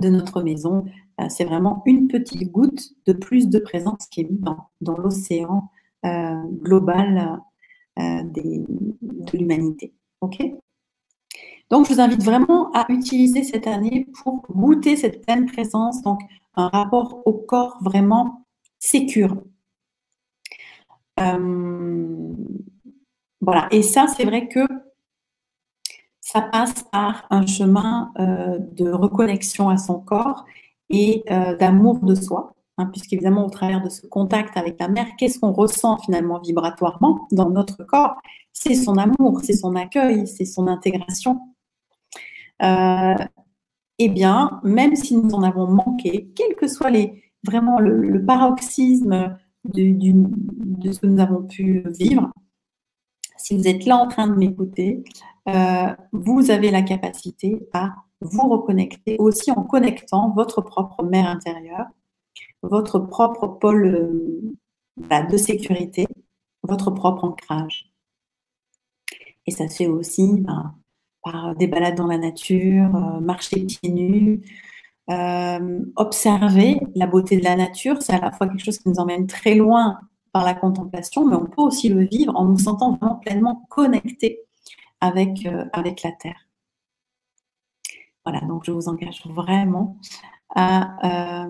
de notre maison. Euh, c'est vraiment une petite goutte de plus de présence qui est mise dans, dans l'océan euh, global de l'humanité. Donc, je vous invite vraiment à utiliser cette année pour goûter cette pleine présence, donc un rapport au corps vraiment sécure. Euh, voilà, et ça, c'est vrai que ça passe par un chemin euh, de reconnexion à son corps et euh, d'amour de soi, hein, puisqu'évidemment, au travers de ce contact avec la mère, qu'est-ce qu'on ressent finalement vibratoirement dans notre corps? C'est son amour, c'est son accueil, c'est son intégration. Euh, eh bien, même si nous en avons manqué, quel que soit les, vraiment le, paroxysme de, ce que nous avons pu vivre, si vous êtes là en train de m'écouter, euh, vous avez la capacité à vous reconnecter aussi en connectant votre propre mère intérieure, votre propre pôle euh, bah, de sécurité, votre propre ancrage. Et ça se fait aussi bah, par des balades dans la nature, euh, marcher pieds nus, euh, observer la beauté de la nature. C'est à la fois quelque chose qui nous emmène très loin par la contemplation, mais on peut aussi le vivre en nous sentant vraiment pleinement connectés avec, euh, avec la Terre. Voilà, donc je vous engage vraiment à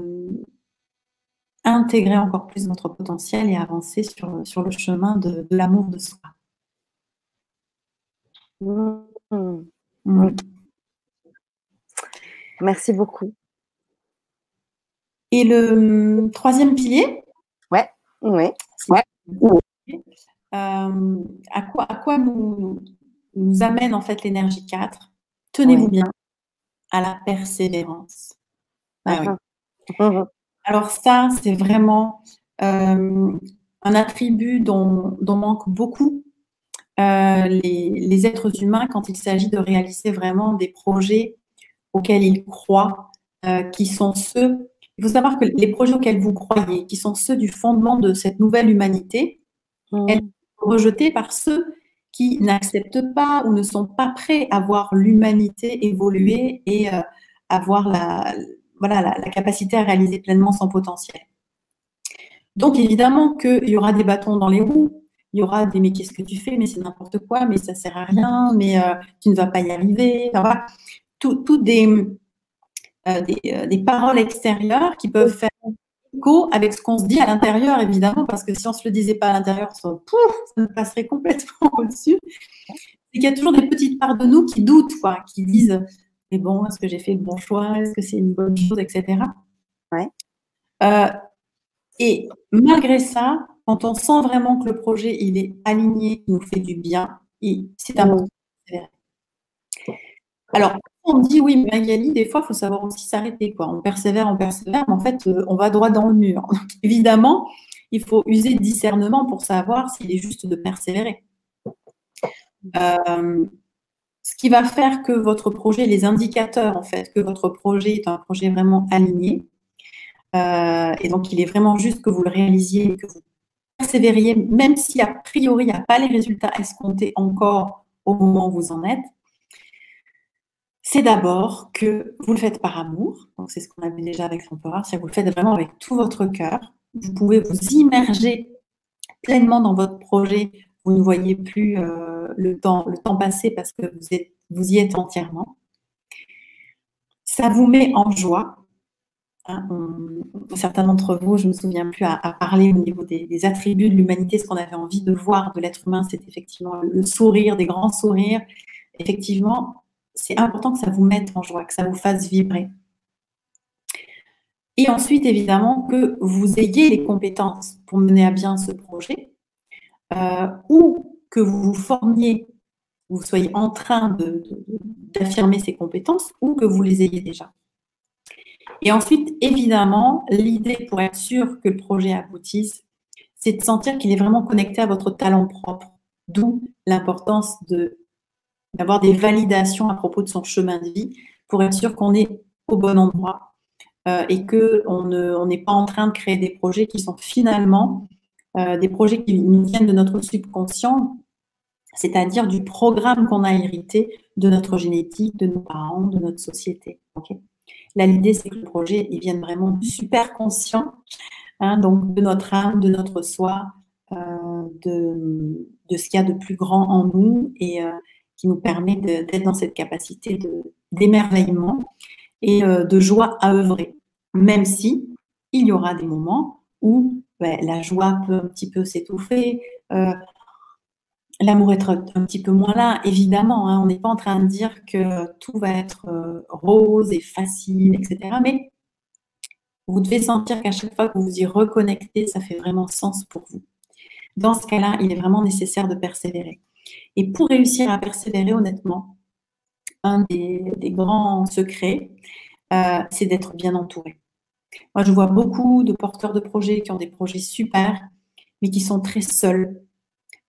intégrer encore plus votre potentiel et avancer sur, sur le chemin de l'amour de soi. Mmh. Mmh. Merci beaucoup. Et le mmh, troisième pilier? Ouais, ouais. Euh, à quoi, à quoi nous, nous amène en fait l'énergie 4 Tenez-vous bien à la persévérance. Ah Alors ça, c'est vraiment euh, un attribut dont, dont manque beaucoup euh, les, êtres humains quand il s'agit de réaliser vraiment des projets auxquels ils croient, euh, qui sont ceux. Il faut savoir que les projets auxquels vous croyez, qui sont ceux du fondement de cette nouvelle humanité, mmh. elles sont rejetées par ceux qui n'acceptent pas ou ne sont pas prêts à voir l'humanité évoluer et euh, avoir la, voilà, la, la, capacité à réaliser pleinement son potentiel. Donc évidemment qu'il y aura des bâtons dans les roues, il y aura des mais qu'est-ce que tu fais, mais c'est n'importe quoi, mais ça sert à rien, mais euh, tu ne vas pas y arriver. Enfin, voilà. Tout, des, euh, euh, des, paroles extérieures qui peuvent faire écho avec ce qu'on se dit à l'intérieur, évidemment, parce que si on ne se le disait pas à l'intérieur, ça, ça nous passerait complètement au-dessus. C'est qu'il y a toujours des petites parts de nous qui doutent, quoi, qui disent mais bon, est-ce que j'ai fait le bon choix? Est-ce que c'est une bonne chose, etc. Ouais. et malgré ça, quand on sent vraiment que le projet il est aligné, il nous fait du bien, c'est important Alors, on dit oui, mais Magali, des fois, il faut savoir aussi s'arrêter. On persévère, on persévère, mais en fait, euh, on va droit dans le mur. évidemment, il faut user de discernement pour savoir s'il est juste de persévérer. Euh, ce qui va faire que votre projet, les indicateurs, en fait, que votre projet est un projet vraiment aligné, euh, et donc il est vraiment juste que vous le réalisiez, que vous persévériez, même si a priori il n'y a pas les résultats escomptés encore au moment où vous en êtes, c'est d'abord que vous le faites par amour. Donc c'est ce qu'on a vu déjà avec l'empereur, c'est que vous le faites vraiment avec tout votre cœur. Vous pouvez vous immerger pleinement dans votre projet. Vous ne voyez plus euh, le, temps, passer parce que vous, y êtes entièrement. Ça vous met en joie, certains d'entre vous, je ne me souviens plus, à, parler au niveau des, attributs de l'humanité, ce qu'on avait envie de voir de l'être humain, c'est effectivement le, sourire, des grands sourires. Effectivement, c'est important que ça vous mette en joie, que ça vous fasse vibrer. Et ensuite, évidemment, que vous ayez les compétences pour mener à bien ce projet, euh, ou que vous vous formiez, vous soyez en train d'affirmer ces compétences, ou que vous les ayez déjà. Et ensuite, évidemment, l'idée pour être sûr que le projet aboutisse, c'est de sentir qu'il est vraiment connecté à votre talent propre. D'où l'importance d'avoir des validations à propos de son chemin de vie pour être sûr qu'on est au bon endroit euh, et qu'on n'est pas en train de créer des projets qui sont finalement euh, des projets qui nous viennent de notre subconscient, c'est-à-dire du programme qu'on a hérité de notre génétique, de nos parents, de notre société. Là, l'idée, c'est que le projet, il vienne vraiment super conscient, hein, donc de notre âme, de notre soi, euh, de, ce qu'il y a de plus grand en nous et qui nous permet d'être dans cette capacité d'émerveillement et de joie à œuvrer même si il y aura des moments où ben, la joie peut un petit peu s'étouffer, euh, l'amour être un petit peu moins là, évidemment. Hein. on n'est pas en train de dire que tout va être euh, rose et facile, etc. Mais vous devez sentir qu'à chaque fois que vous vous y reconnectez, ça fait vraiment sens pour vous. Dans ce cas-là, il est vraiment nécessaire de persévérer. Et pour réussir à persévérer, honnêtement, un des grands secrets, euh, c'est d'être bien entouré. Moi, je vois beaucoup de porteurs de projets qui ont des projets super, mais qui sont très seuls.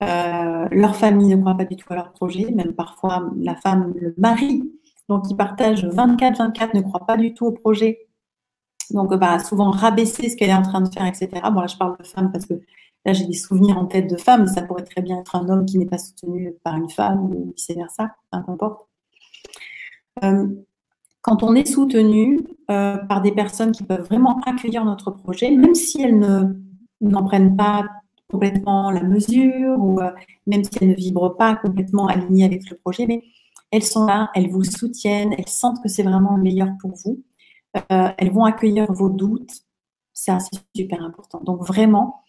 Euh, leur famille ne croit pas du tout à leur projet, même parfois la femme, le mari, donc ils partagent 24-24, ne croit pas du tout au projet. Donc, bah, souvent rabaisser ce qu'elle est en train de faire, etc. Bon, là, je parle de femmes parce que là, j'ai des souvenirs en tête de femmes, mais ça pourrait très bien être un homme qui n'est pas soutenu par une femme ou vice-versa, peu importe. Euh, quand on est soutenu euh, par des personnes qui peuvent vraiment accueillir notre projet, même si elles n'en prennent pas complètement la mesure ou euh, même si elles ne vibrent pas complètement alignées avec le projet, mais elles sont là, elles vous soutiennent, elles sentent que c'est vraiment le meilleur pour vous. Euh, elles vont accueillir vos doutes. C'est super important. Donc vraiment,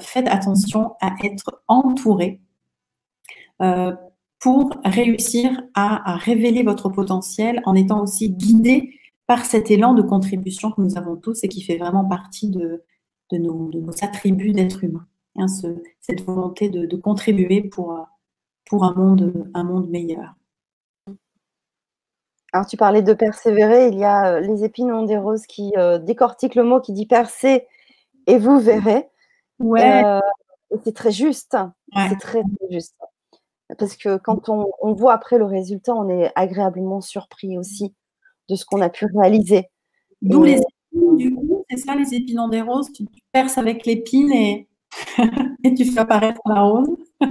faites attention à être entouré pour réussir à, révéler votre potentiel en étant aussi guidé par cet élan de contribution que nous avons tous et qui fait vraiment partie de, nos, attributs d'être humain. Hein, cette volonté de, contribuer pour, pour un, monde, un monde meilleur. Alors, tu parlais de persévérer. Il y a euh, les épines des roses qui euh, décortiquent le mot qui dit percer et vous verrez. Ouais. Euh, c'est très juste. C'est très, très juste. Parce que quand on, voit après le résultat, on est agréablement surpris aussi de ce qu'on a pu réaliser. D'où les épines, du coup, c'est ça, les épines des roses. Tu, perces avec l'épine et, et tu fais apparaître la rose.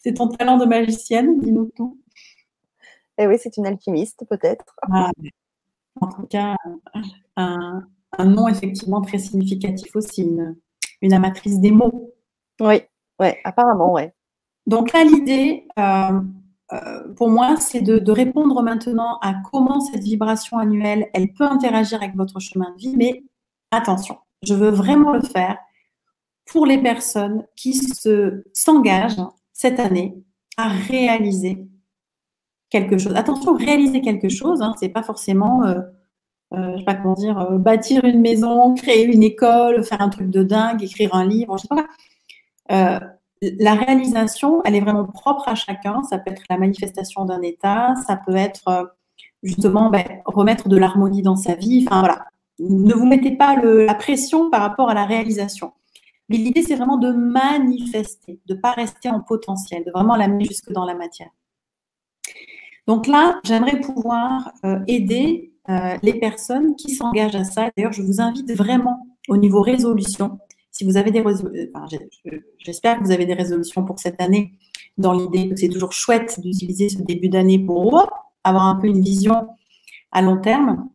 c'est ton talent de magicienne, dis-nous tout. Eh oui, c'est une alchimiste, peut-être. Ah, en tout cas, un, nom effectivement très significatif aussi, une, une amatrice des mots. Oui, ouais, apparemment, ouais. Donc là, l'idée, euh, euh, pour moi, c'est de, répondre maintenant à comment cette vibration annuelle, elle peut interagir avec votre chemin de vie, mais attention, je veux vraiment le faire pour les personnes qui se s'engagent cette année à réaliser quelque chose. Attention, réaliser quelque chose, hein, c'est pas forcément, euh, je sais pas comment dire, bâtir une maison, créer une école, faire un truc de dingue, écrire un livre, je sais pas la réalisation, elle est vraiment propre à chacun. Ça peut être la manifestation d'un état, ça peut être euh, justement ben, remettre de l'harmonie dans sa vie. Enfin voilà, ne vous mettez pas la pression par rapport à la réalisation. Mais l'idée, c'est vraiment de manifester, de ne pas rester en potentiel, de vraiment l'amener jusque dans la matière. Donc là, j'aimerais pouvoir euh, aider euh, les personnes qui s'engagent à ça. D'ailleurs, je vous invite vraiment au niveau résolution si vous avez des j'espère que vous avez des résolutions pour cette année, dans l'idée que c'est toujours chouette d'utiliser ce début d'année pour avoir un peu une vision à long terme.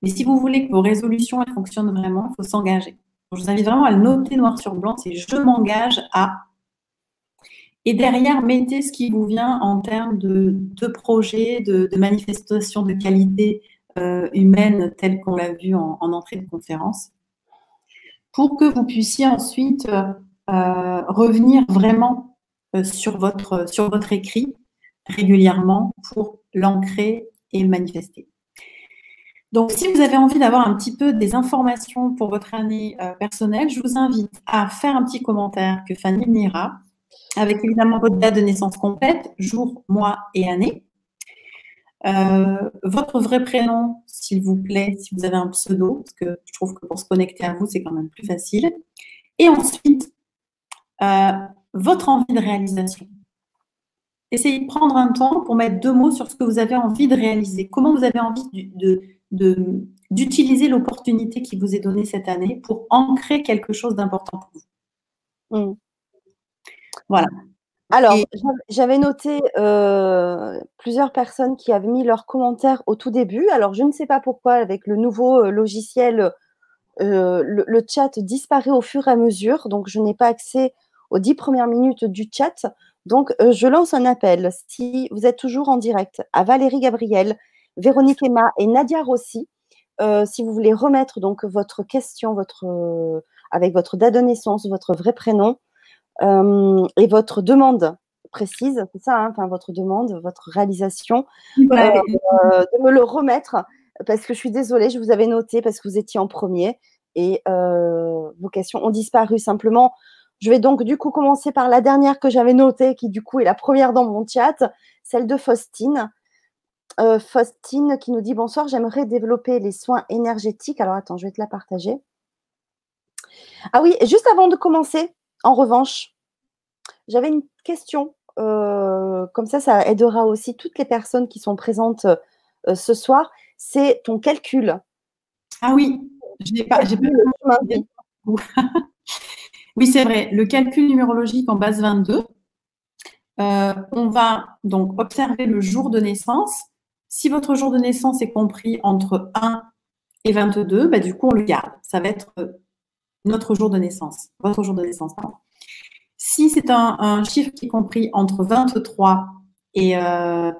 Mais si vous voulez que vos résolutions fonctionnent vraiment, il faut s'engager. Je vous invite vraiment à le noter noir sur blanc, c'est je m'engage à. Et derrière, mettez ce qui vous vient en termes de, de projets, de, manifestations de qualité euh, humaine telles qu'on l'a vu en entrée de conférence pour que vous puissiez ensuite euh, euh, revenir vraiment sur, votre, sur votre écrit régulièrement pour l'ancrer et le manifester. Donc, si vous avez envie d'avoir un petit peu des informations pour votre année personnelle, je vous invite à faire un petit commentaire que Fanny lira, avec évidemment votre date de naissance complète, jour, mois et année. Euh, votre vrai prénom, s'il vous plaît, si vous avez un pseudo, parce que je trouve que pour se connecter à vous, c'est quand même plus facile. Et ensuite, euh, votre envie de réalisation. essayez de prendre un temps pour mettre deux mots sur ce que vous avez envie de réaliser. Comment vous avez envie d'utiliser l'opportunité qui vous est donnée cette année pour ancrer quelque chose d'important pour vous. Mmh. Voilà. Alors, j'avais noté euh, plusieurs personnes qui avaient mis leurs commentaires au tout début. Alors, je ne sais pas pourquoi, avec le nouveau euh, logiciel, euh, le, chat disparaît au fur et à mesure. Donc, je n'ai pas accès aux dix premières minutes du chat. Donc, je lance un appel. Si vous êtes toujours en direct, à Valérie Gabriel, Véronique Emma et Nadia Rossi, si vous voulez remettre donc votre question, votre, avec votre date de naissance, votre vrai prénom, euh, et votre demande précise, c'est ça, hein, enfin, votre demande, votre réalisation, euh, de me le remettre parce que je suis désolée, je vous avais noté parce que vous étiez en premier et euh, vos questions ont disparu simplement. Je vais donc du coup commencer par la dernière que j'avais notée, qui du coup est la première dans mon chat, celle de Faustine. Faustine qui nous dit bonsoir, j'aimerais développer les soins énergétiques. Alors attends, je vais te la partager. Ah oui, juste avant de commencer, en revanche, j'avais une question. Euh, comme ça, ça aidera aussi toutes les personnes qui sont présentes euh, ce soir. C'est ton calcul. Ah oui, je n'ai pas. oui, c'est vrai. Le calcul numérologique en base 22. Euh, on va donc observer le jour de naissance. Si votre jour de naissance est compris entre 1 et 22, bah, du coup, on le garde. Ça va être notre jour de naissance, votre jour de naissance. Si c'est un, chiffre qui est compris entre 23 et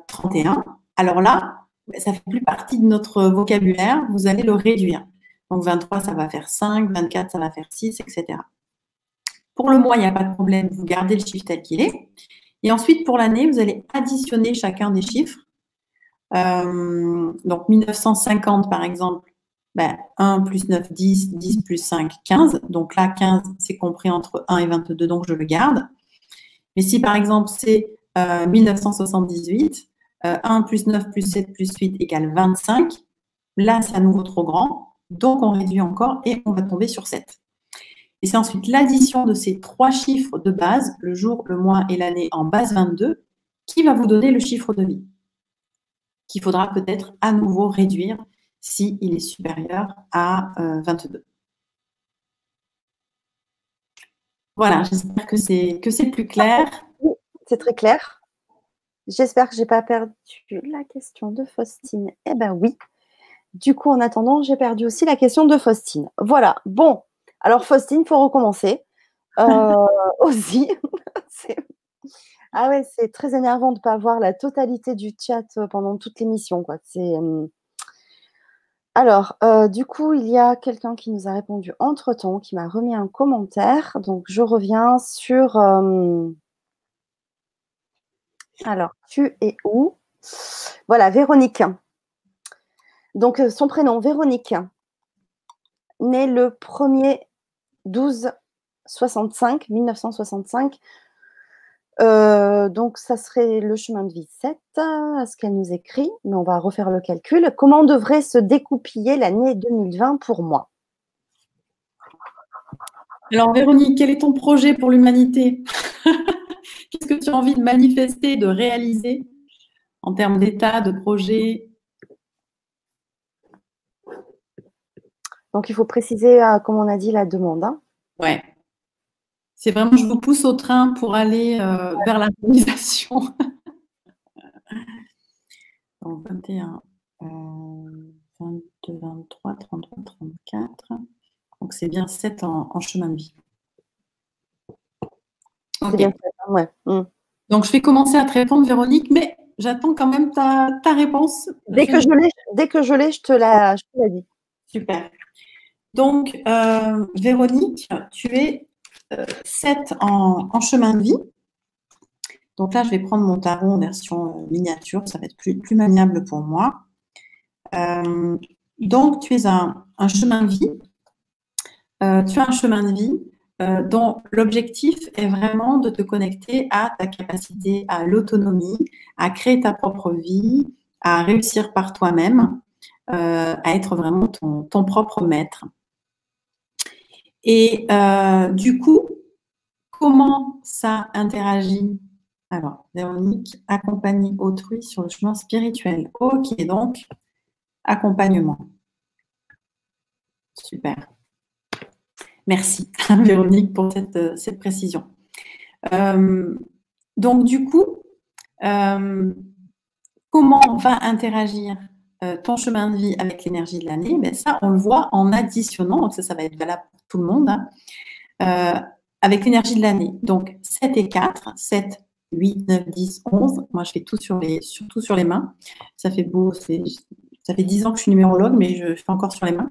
31, euh, alors là, ben, ça ne fait plus partie de notre vocabulaire, vous allez le réduire. Donc 23, ça va faire 5, 24, ça va faire 6, etc. Pour le mois, il n'y a pas de problème, vous gardez le chiffre tel qu'il est. Et ensuite, pour l'année, vous allez additionner chacun des chiffres. Euh, donc 1950, par exemple, 1 ben, plus 9, 10, 10 plus 5, 15. Donc là, 15, c'est compris entre 1 et 22, donc je le garde. Mais si par exemple c'est 1978, euh, 1 euh, plus 9 plus 7 plus 8 égale 25, là c'est à nouveau trop grand, donc on réduit encore et on va tomber sur 7. Et c'est ensuite l'addition de ces trois chiffres de base, le jour, le mois et l'année en base 22, qui va vous donner le chiffre de vie, qu'il faudra peut-être à nouveau réduire s'il est supérieur à 22. Euh, voilà, j'espère que c'est que c'est plus clair. c'est très clair. J'espère que je n'ai pas perdu la question de Faustine. Eh bien oui. Du coup, en attendant, j'ai perdu aussi la question de Faustine. Voilà. Bon. Alors, Faustine, faut recommencer. Euh, aussi. ah ouais, c'est très énervant de ne pas voir la totalité du chat pendant toute l'émission. Alors, du coup, il y a quelqu'un qui nous a répondu entre-temps, qui m'a remis un commentaire. Donc, je reviens sur... Alors, tu es où? Voilà, Véronique. Donc, son prénom, Véronique, né le 1er 12 65, 1965. Euh, donc, ça serait le chemin de vie 7, ce qu'elle nous écrit, mais on va refaire le calcul. Comment devrait se découpiller l'année 2020 pour moi? Alors, Véronique, quel est ton projet pour l'humanité? Qu'est-ce que tu as envie de manifester, de réaliser en termes d'état, de projet? Donc, il faut préciser, euh, comme on a dit, la demande. Hein. Ouais. C'est vraiment, je vous pousse au train pour aller euh, vers la réalisation. Donc 21, 22, 23, 33, 34. Donc c'est bien 7 en, chemin de vie. C'est Bien ouais. Mm. Donc je vais commencer à te répondre, Véronique, mais j'attends quand même ta, réponse. Dès que, je l'ai, dès que je l'ai, je te la, je te la dis. Super. Donc, euh, Véronique, tu es 7 en, chemin de vie. Donc là, je vais prendre mon tarot en version euh, miniature, ça va être plus, maniable pour moi. Euh, donc, tu es un, chemin de vie. Euh, tu as un chemin de vie dont l'objectif est vraiment de te connecter à ta capacité à l'autonomie, à créer ta propre vie, à réussir par toi-même, à être vraiment ton propre maître. Et euh, du coup, comment ça interagit? Alors, Véronique, accompagner autrui sur le chemin spirituel. Ok, donc, accompagnement. Super. Merci, Véronique, pour cette, euh, précision. Euh, donc, du coup, comment va interagir ton chemin de vie avec l'énergie de l'année? Ben Ça, on le voit en additionnant, donc ça, ça va être valable tout le monde, hein. avec l'énergie de l'année. Donc, 7 et 4, 7, 8, 9, 10, 11. Moi, je fais tout sur les, surtout sur les mains. Ça fait beau, ça fait 10 ans que je suis numérologue, mais je fais encore sur les mains.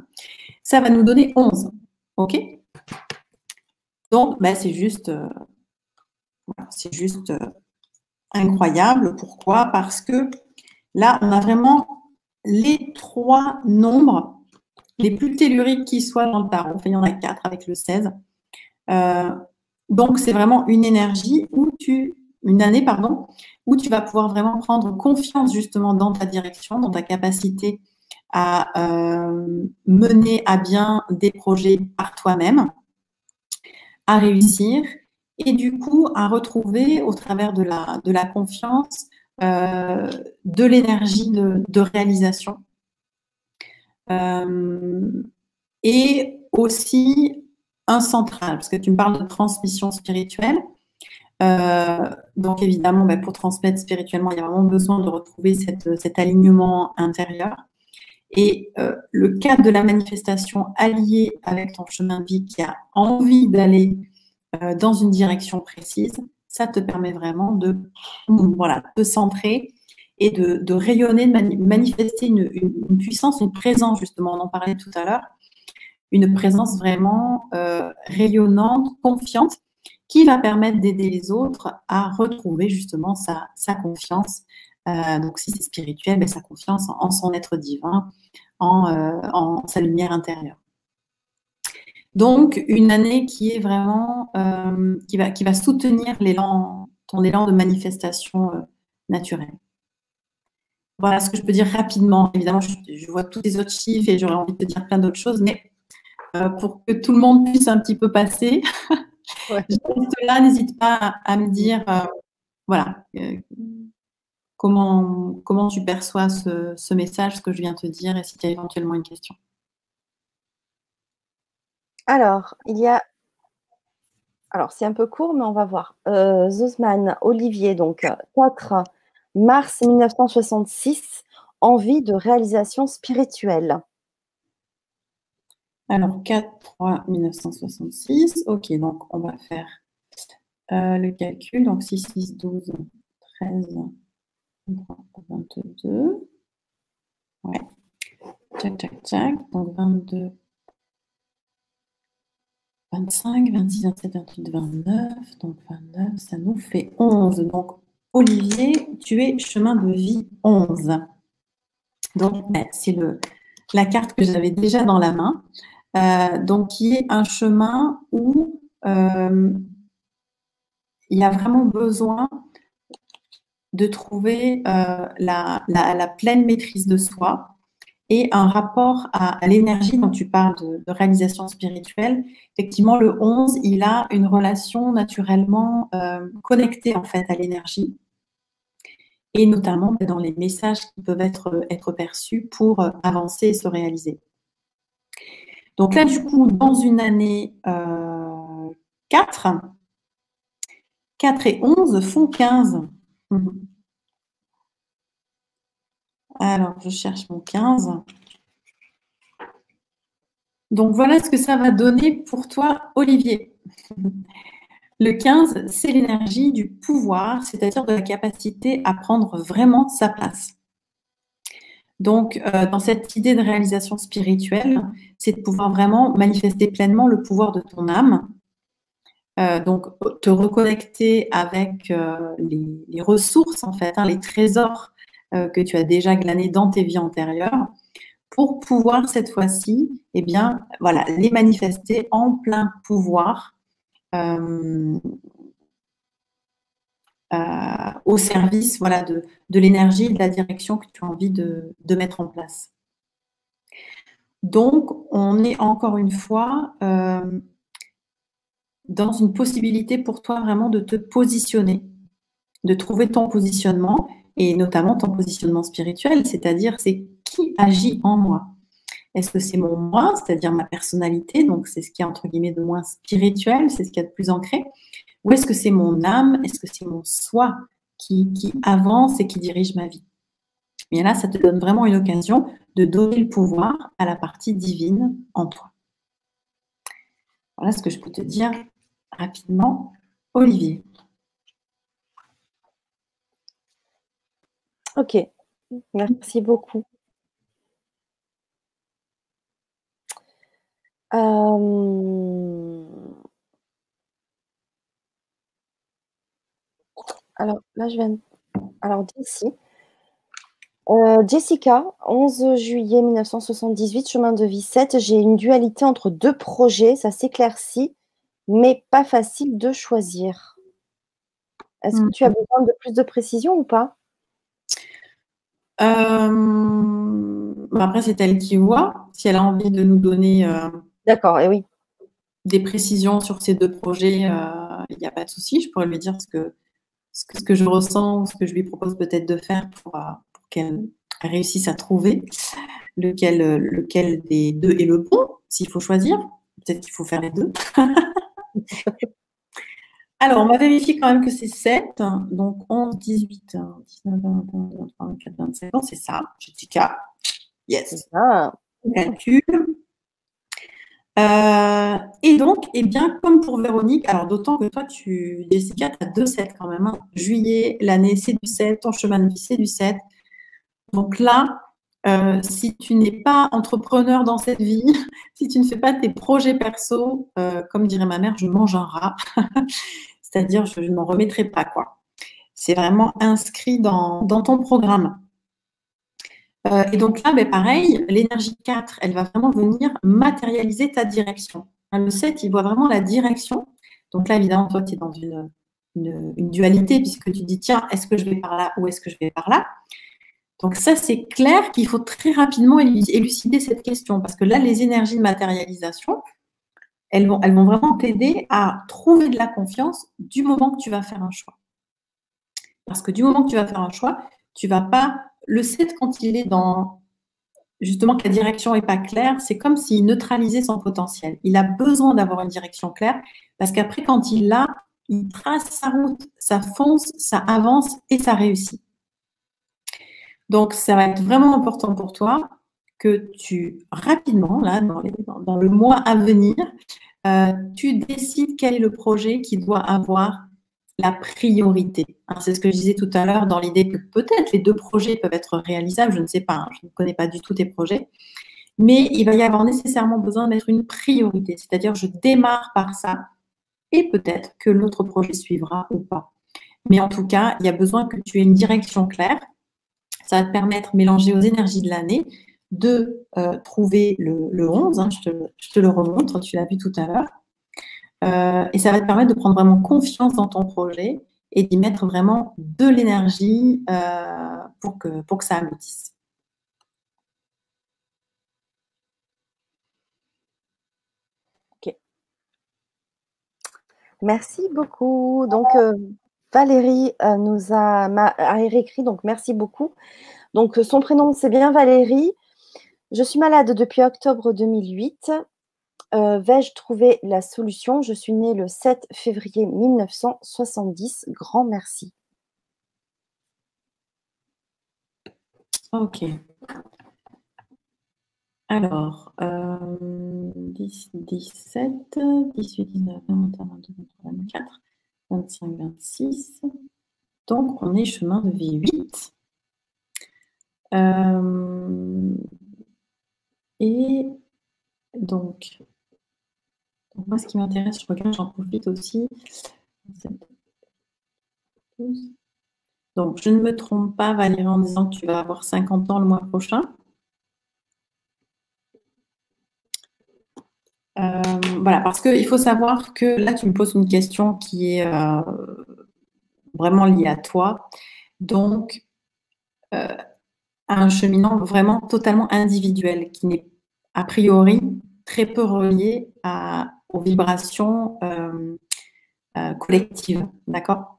Ça va nous donner 11. OK? Donc, ben, c'est juste, euh, c'est juste euh, incroyable. Pourquoi? Parce que là, on a vraiment les trois nombres les plus telluriques qui soient dans le tarot. Enfin, il y en a quatre avec le 16. Euh, donc, c'est vraiment une énergie où tu, une année, pardon, où tu vas pouvoir vraiment prendre confiance justement dans ta direction, dans ta capacité à mener à bien des projets par toi-même à réussir et du coup à retrouver au travers de la, de confiance euh, de l'énergie de, réalisation. Euh, et aussi un central, parce que tu me parles de transmission spirituelle. Euh, donc évidemment, ben, pour transmettre spirituellement, il y a vraiment besoin de retrouver cet alignement intérieur. Et euh, le cadre de la manifestation allié avec ton chemin de vie qui a envie d'aller dans une direction précise, ça te permet vraiment de voilà, te centrer et de, rayonner, de manifester une, puissance, une présence, justement, on en parlait tout à l'heure, une présence vraiment euh, rayonnante, confiante, qui va permettre d'aider les autres à retrouver justement sa, confiance, euh, donc, si c'est spirituel, ben, sa confiance en, son être divin, euh, en, sa lumière intérieure. Donc, une année qui est vraiment, qui, va, soutenir ton élan de manifestation naturelle. Voilà ce que je peux dire rapidement. Évidemment, je, vois tous les autres chiffres et j'aurais envie de te dire plein d'autres choses, mais pour que tout le monde puisse un petit peu passer, là, n'hésite pas à, me dire, voilà, Comment, comment tu perçois ce, message, ce que je viens de te dire, et si tu as éventuellement une question Alors, il y a. Alors, c'est un peu court, mais on va voir. Euh, Zuzman, Olivier, donc 4 mars 1966, envie de réalisation spirituelle. Alors, 4, 3, 1966. Ok, donc on va faire euh, le calcul. Donc, 6, 6, 12, 13, 22. Ouais. Tchac, tchac, tchac. Donc 22, 25, 26, 27, 28, 29. Donc 29, ça nous fait 11. Donc Olivier, tu es chemin de vie 11. Donc ben, c'est la carte que j'avais déjà dans la main. Euh, donc qui est un chemin où euh, il a vraiment besoin de trouver euh, la, pleine maîtrise de soi et un rapport à, l'énergie dont tu parles de, réalisation spirituelle. Effectivement, le 11, il a une relation naturellement connectée en fait à l'énergie et notamment ben, dans les messages qui peuvent être, perçus pour euh, avancer et se réaliser. Donc là, du coup, dans une année 4, 4 et 11 font 15. Mhm. Alors, je cherche mon 15. Donc, voilà ce que ça va donner pour toi, Olivier. Le 15, c'est l'énergie du pouvoir, c'est-à-dire de la capacité à prendre vraiment sa place. Donc, euh, dans cette idée de réalisation spirituelle, c'est de pouvoir vraiment manifester pleinement le pouvoir de ton âme, euh, donc, te reconnecter avec euh, les, ressources, en fait, hein, les trésors que tu as déjà glanés dans tes vies antérieures, pour pouvoir cette fois-ci, eh bien, voilà, les manifester en plein pouvoir au service, voilà, de, l'énergie de la direction que tu as envie de, de mettre en place. Donc, on est encore une fois dans une possibilité pour toi vraiment de te positionner, de trouver ton positionnement et notamment ton positionnement spirituel, c'est-à-dire c'est qui agit en moi. Est-ce que c'est mon moi, c'est-à-dire ma personnalité, donc c'est ce qui est entre guillemets de moins spirituel, c'est ce qui est de plus ancré, ou est-ce que c'est mon âme, est-ce que c'est mon soi qui, avance et qui dirige ma vie? Et là, ça te donne vraiment une occasion de donner le pouvoir à la partie divine en toi. Voilà ce que je peux te dire rapidement, Olivier. Ok, merci beaucoup. Euh, alors là, je viens. Alors d'ici. Euh, Jessica, 11 juillet 1978, chemin de vie 7. J'ai une dualité entre deux projets, ça s'éclaircit, mais pas facile de choisir. Est-ce que tu as mmh. besoin de plus de précision ou pas? Euh, après, c'est elle qui voit. Si elle a envie de nous donner D'accord, et oui. des précisions sur ces deux projets, euh, il n'y a pas de souci. Je pourrais lui dire ce que, ce que, je ressens ou ce que je lui propose peut-être de faire pour, qu'elle réussisse à trouver lequel, lequel des deux est le bon, s'il faut choisir. Peut-être qu'il faut faire les deux. Alors, on va vérifier quand même que c'est 7. Donc, 11, 18, 19, 20, 21, 23, 24, 25 ans, c'est ça. Jessica. Yes. Ah. Calcul. Euh, et donc, eh bien, comme pour Véronique, alors d'autant que toi, tu, Jessica, tu as 2 7 quand même. Hein. Juillet, l'année, c'est du 7. Ton chemin de vie, c'est du 7. Donc là, euh, si tu n'es pas entrepreneur dans cette vie, si tu ne fais pas tes projets perso, euh, comme dirait ma mère, je mange un rat. C'est-à-dire, je ne m'en remettrai pas. C'est vraiment inscrit dans, ton programme. Euh, et donc là, ben, pareil, l'énergie 4, elle va vraiment venir matérialiser ta direction. Le 7, il voit vraiment la direction. Donc là, évidemment, toi, tu es dans une, dualité puisque tu dis, tiens, est-ce que je vais par là ou est-ce que je vais par là? Donc ça, c'est clair qu'il faut très rapidement élucider cette question parce que là, les énergies de matérialisation, elles vont, elles vont vraiment t'aider à trouver de la confiance du moment que tu vas faire un choix. Parce que du moment que tu vas faire un choix, tu vas pas le 7 quand il est dans justement que la direction n'est pas claire, c'est comme s'il neutralisait son potentiel. Il a besoin d'avoir une direction claire parce qu'après, quand il l'a, il trace sa route, ça fonce, ça avance et ça réussit. Donc, ça va être vraiment important pour toi que tu, rapidement, là, dans, le mois à venir, euh, tu décides quel est le projet qui doit avoir la priorité. C'est ce que je disais tout à l'heure dans l'idée que peut-être les deux projets peuvent être réalisables, je ne sais pas, hein, je ne connais pas du tout tes projets, mais il va y avoir nécessairement besoin d'être une priorité, c'est-à-dire je démarre par ça et peut-être que l'autre projet suivra ou pas. Mais en tout cas, il y a besoin que tu aies une direction claire ça va te permettre, mélangé aux énergies de l'année, de euh, trouver le, 11. Hein, je, te, le remontre, tu l'as vu tout à l'heure. Euh, et ça va te permettre de prendre vraiment confiance dans ton projet et d'y mettre vraiment de l'énergie euh, pour, que, pour que ça aboutisse. Ok. Merci beaucoup. Donc, Valérie euh, nous a, a, écrit, donc merci beaucoup. Donc son prénom, c'est bien Valérie. Je suis malade depuis octobre 2008. Euh, vais-je trouver la solution? Je suis née le 7 février 1970. Grand merci. Ok. Alors, euh, 10, 17, 18, 19, 20, 21, 22, 23, 24. 25, 26. Donc, on est chemin de vie 8. Euh, et donc, moi, ce qui m'intéresse, je regarde, j'en profite aussi. Donc, je ne me trompe pas, Valérie, en disant que tu vas avoir 50 ans le mois prochain. Euh, voilà, parce qu'il faut savoir que là, tu me poses une question qui est euh, vraiment liée à toi. Donc, euh, un cheminant vraiment totalement individuel, qui n'est a priori très peu relié à, vibrations collectives. D'accord?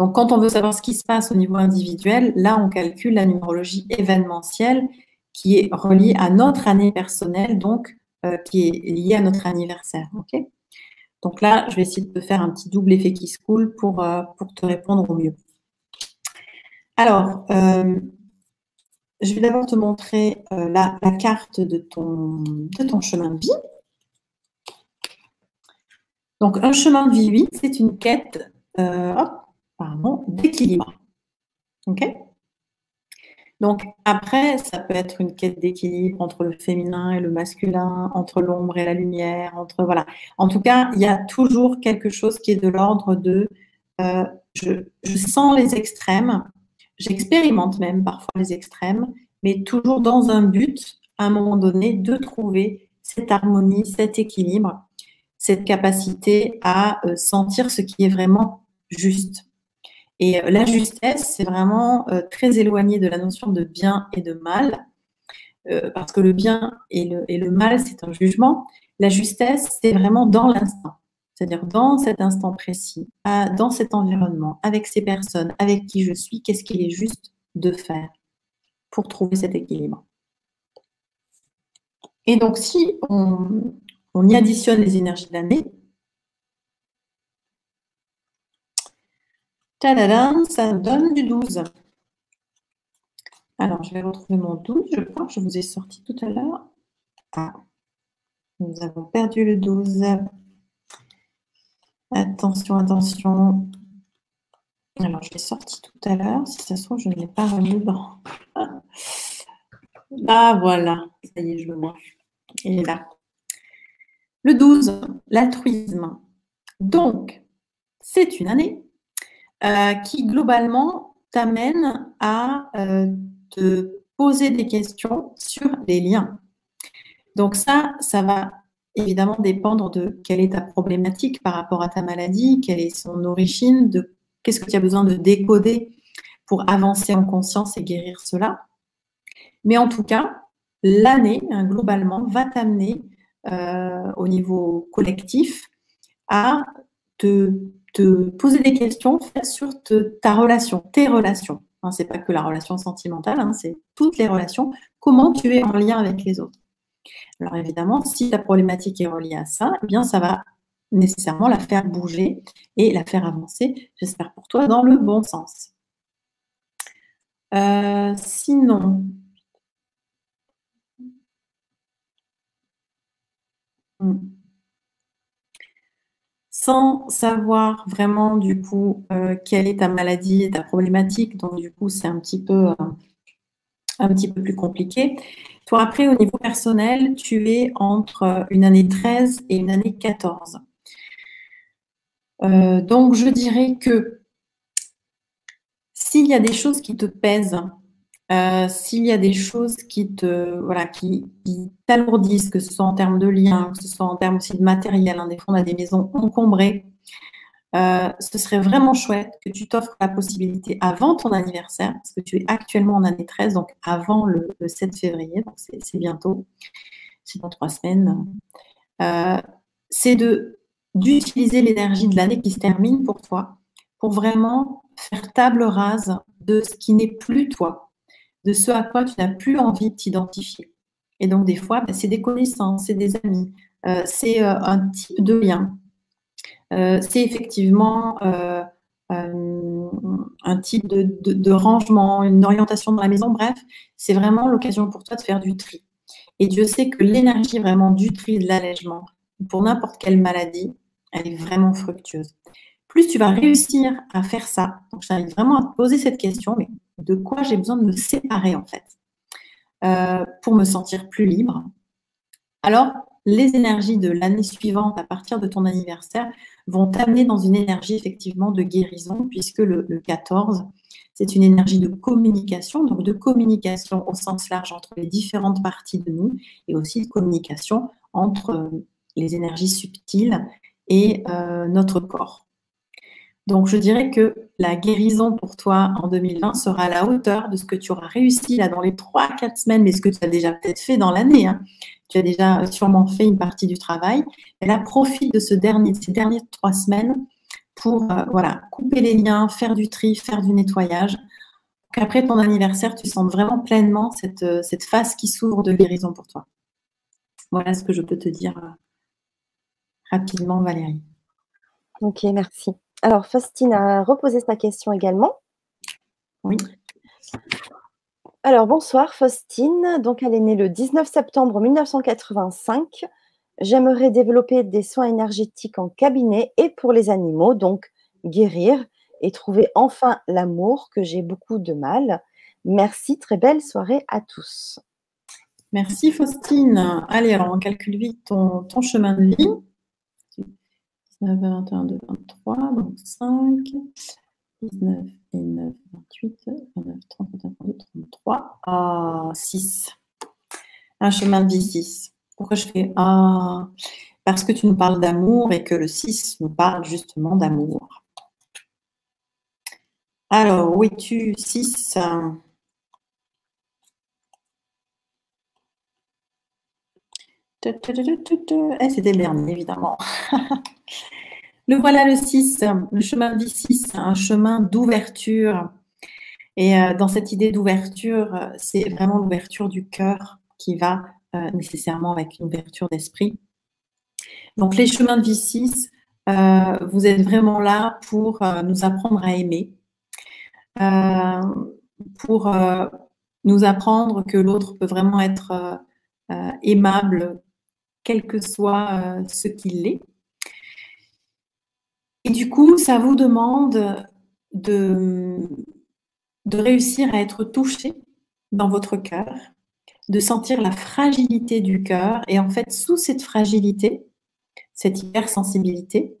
Donc, quand on veut savoir ce qui se passe au niveau individuel, là, on calcule la numérologie événementielle qui est reliée à notre année personnelle, donc euh, qui est liée à notre anniversaire. ok? Donc là, je vais essayer de te faire un petit double effet qui se coule pour, euh, pour te répondre au mieux. Alors, euh, je vais d'abord te montrer la, la, carte de ton, de ton chemin de vie. Donc, un chemin de vie 8, c'est une quête d'équilibre. OK? Donc, après, ça peut être une quête d'équilibre entre le féminin et le masculin, entre l'ombre et la lumière, entre. Voilà. En tout cas, il y a toujours quelque chose qui est de l'ordre de euh, je sens les extrêmes, j'expérimente même parfois les extrêmes, mais toujours dans un but, à un moment donné, de trouver cette harmonie, cet équilibre cette capacité à euh, sentir ce qui est vraiment juste. Et euh, la justesse, c'est vraiment euh, très éloigné de la notion de bien et de mal, parce que le bien et le, et le mal, c'est un jugement. La justesse, c'est vraiment dans l'instant, c'est-à-dire dans cet instant précis, dans cet environnement, avec ces personnes, avec qui je suis, qu'est-ce qu'il est juste de faire pour trouver cet équilibre. Et donc, si on, on y additionne les énergies de l'année. Tadadam, ça donne du 12. Alors, je vais retrouver mon 12. Je crois que je vous ai sorti tout à l'heure. Ah, nous avons perdu le 12. Attention, attention. Alors, je l'ai sorti tout à l'heure. Si ça se trouve, je ne l'ai pas remis dedans. Ah, voilà. Ça y est, je le vois. Il est là. Le 12, l'altruisme. Donc, c'est une année euh, qui globalement t'amène à euh, te poser des questions sur les liens. Donc ça, ça va évidemment dépendre de quelle est ta problématique par rapport à ta maladie, quelle est son origine, de qu'est-ce que tu as besoin de décoder pour avancer en conscience et guérir cela. Mais en tout cas, l'année, hein, globalement, va t'amener euh, au niveau collectif à te, poser des questions sur ta relation, tes relations. Hein, c'est pas que la relation sentimentale, hein, c'est toutes les relations. Comment tu es en lien avec les autres. Alors évidemment, si ta problématique est reliée à ça, eh bien ça va nécessairement la faire bouger et la faire avancer, j'espère pour toi, dans le bon sens. Euh, sinon, Mm. Sans savoir vraiment du coup euh, quelle est ta maladie et ta problématique, donc du coup c'est un petit peu euh, un petit peu plus compliqué. Toi après au niveau personnel, tu es entre une année 13 et une année 14. Euh, donc je dirais que s'il y a des choses qui te pèsent euh, s'il y a des choses qui te voilà qui, t'alourdissent, que ce soit en termes de liens, que ce soit en termes aussi de matériel, hein, des fois on a des maisons encombrées, euh, ce serait vraiment chouette que tu t'offres la possibilité avant ton anniversaire, parce que tu es actuellement en année 13, donc avant le, 7 février, donc c'est bientôt, c'est dans trois semaines. Euh, c'est de d'utiliser l'énergie de l'année qui se termine pour toi, pour vraiment faire table rase de ce qui n'est plus toi, de ce à quoi tu n'as plus envie de t'identifier. Et donc, des fois, ben, c'est des connaissances, c'est des amis, euh, c'est euh, un type de lien. Euh, c'est effectivement un type de, rangement, une orientation dans la maison. Bref, c'est vraiment l'occasion pour toi de faire du tri. Et Dieu sait que l'énergie vraiment du tri, de l'allègement, pour n'importe quelle maladie, elle est vraiment fructueuse. Plus tu vas réussir à faire ça, donc j'invite vraiment à te poser cette question, mais de quoi j'ai besoin de me séparer en fait euh, pour me sentir plus libre. Alors, les énergies de l'année suivante à partir de ton anniversaire vont t'amener dans une énergie effectivement de guérison puisque le, 14, c'est une énergie de communication, donc de communication au sens large entre les différentes parties de nous et aussi de communication entre euh, les énergies subtiles et euh, notre corps. Donc, je dirais que la guérison pour toi en 2020 sera à la hauteur de ce que tu auras réussi là dans les 3-4 semaines, mais ce que tu as déjà peut-être fait dans l'année. Hein. Tu as déjà sûrement fait une partie du travail. Et là, profite de ces dernières trois semaines pour euh, voilà, couper les liens, faire du tri, faire du nettoyage. Qu'après ton anniversaire, tu sens vraiment pleinement cette, euh, cette phase qui s'ouvre de guérison pour toi. Voilà ce que je peux te dire euh, rapidement, Valérie. Ok, merci. Alors, Faustine a reposé sa question également. Oui. Alors, bonsoir Faustine. Donc, elle est née le 19 septembre 1985. J'aimerais développer des soins énergétiques en cabinet et pour les animaux, donc guérir et trouver enfin l'amour que j'ai beaucoup de mal. Merci, très belle soirée à tous. Merci Faustine. Allez, alors on calcule vite ton, chemin de vie. 19, 21, 2, 23, donc 5, 19 et 9, 28, 29, 30, 31, 33, ah, 6. Un chemin de vie 6. Pourquoi je fais Ah Parce que tu nous parles d'amour et que le 6 nous parle justement d'amour. Alors, où es-tu 6 eh, C'était le dernier, évidemment. le voilà le 6, le chemin vie 6, un chemin d'ouverture. Et euh, dans cette idée d'ouverture, c'est vraiment l'ouverture du cœur qui va euh, nécessairement avec une ouverture d'esprit. Donc les chemins de vie 6, euh, vous êtes vraiment là pour nous apprendre à aimer, pour nous apprendre que l'autre peut vraiment être aimable, quel que soit ce qu'il est. Et du coup, ça vous demande de, réussir à être touché dans votre cœur, de sentir la fragilité du cœur. Et en fait, sous cette fragilité, cette hypersensibilité,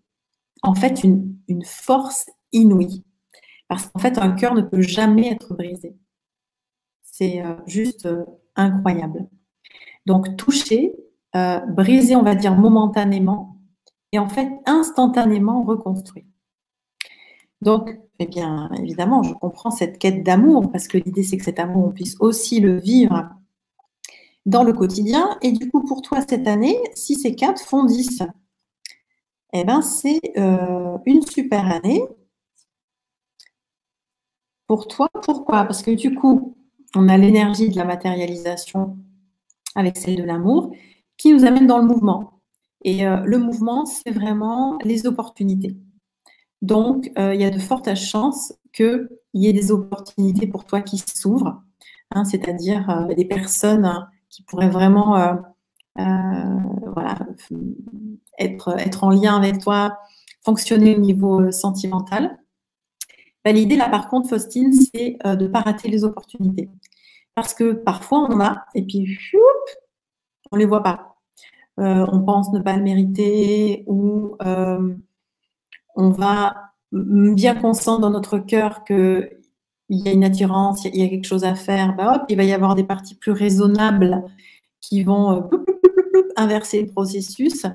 en fait, une, force inouïe. Parce qu'en fait, un cœur ne peut jamais être brisé. C'est euh, juste euh, incroyable. Donc, toucher, euh, briser, on va dire momentanément, et en fait, instantanément reconstruit. Donc, eh bien, évidemment, je comprends cette quête d'amour, parce que l'idée, c'est que cet amour, on puisse aussi le vivre dans le quotidien. Et du coup, pour toi, cette année, 6 et 4 font 10. Eh bien, c'est euh, une super année. Pour toi, pourquoi? Parce que du coup, on a l'énergie de la matérialisation avec celle de l'amour qui nous amène dans le mouvement. Et euh, le mouvement, c'est vraiment les opportunités. Donc, euh, il y a de fortes chances qu'il y ait des opportunités pour toi qui s'ouvrent, hein, c'est-à-dire des personnes qui pourrait vraiment euh, euh, voilà, être, être en lien avec toi, fonctionner au niveau euh, sentimental. Bah, l'idée là, par contre, Faustine, c'est de ne pas rater les opportunités. Parce que parfois, on en a, et puis, on ne les voit pas. On pense ne pas le mériter, ou on va bien qu'on sent dans notre cœur que il y a une attirance, il y a quelque chose à faire, bah il va y avoir des parties plus raisonnables qui vont euh, inverser le processus,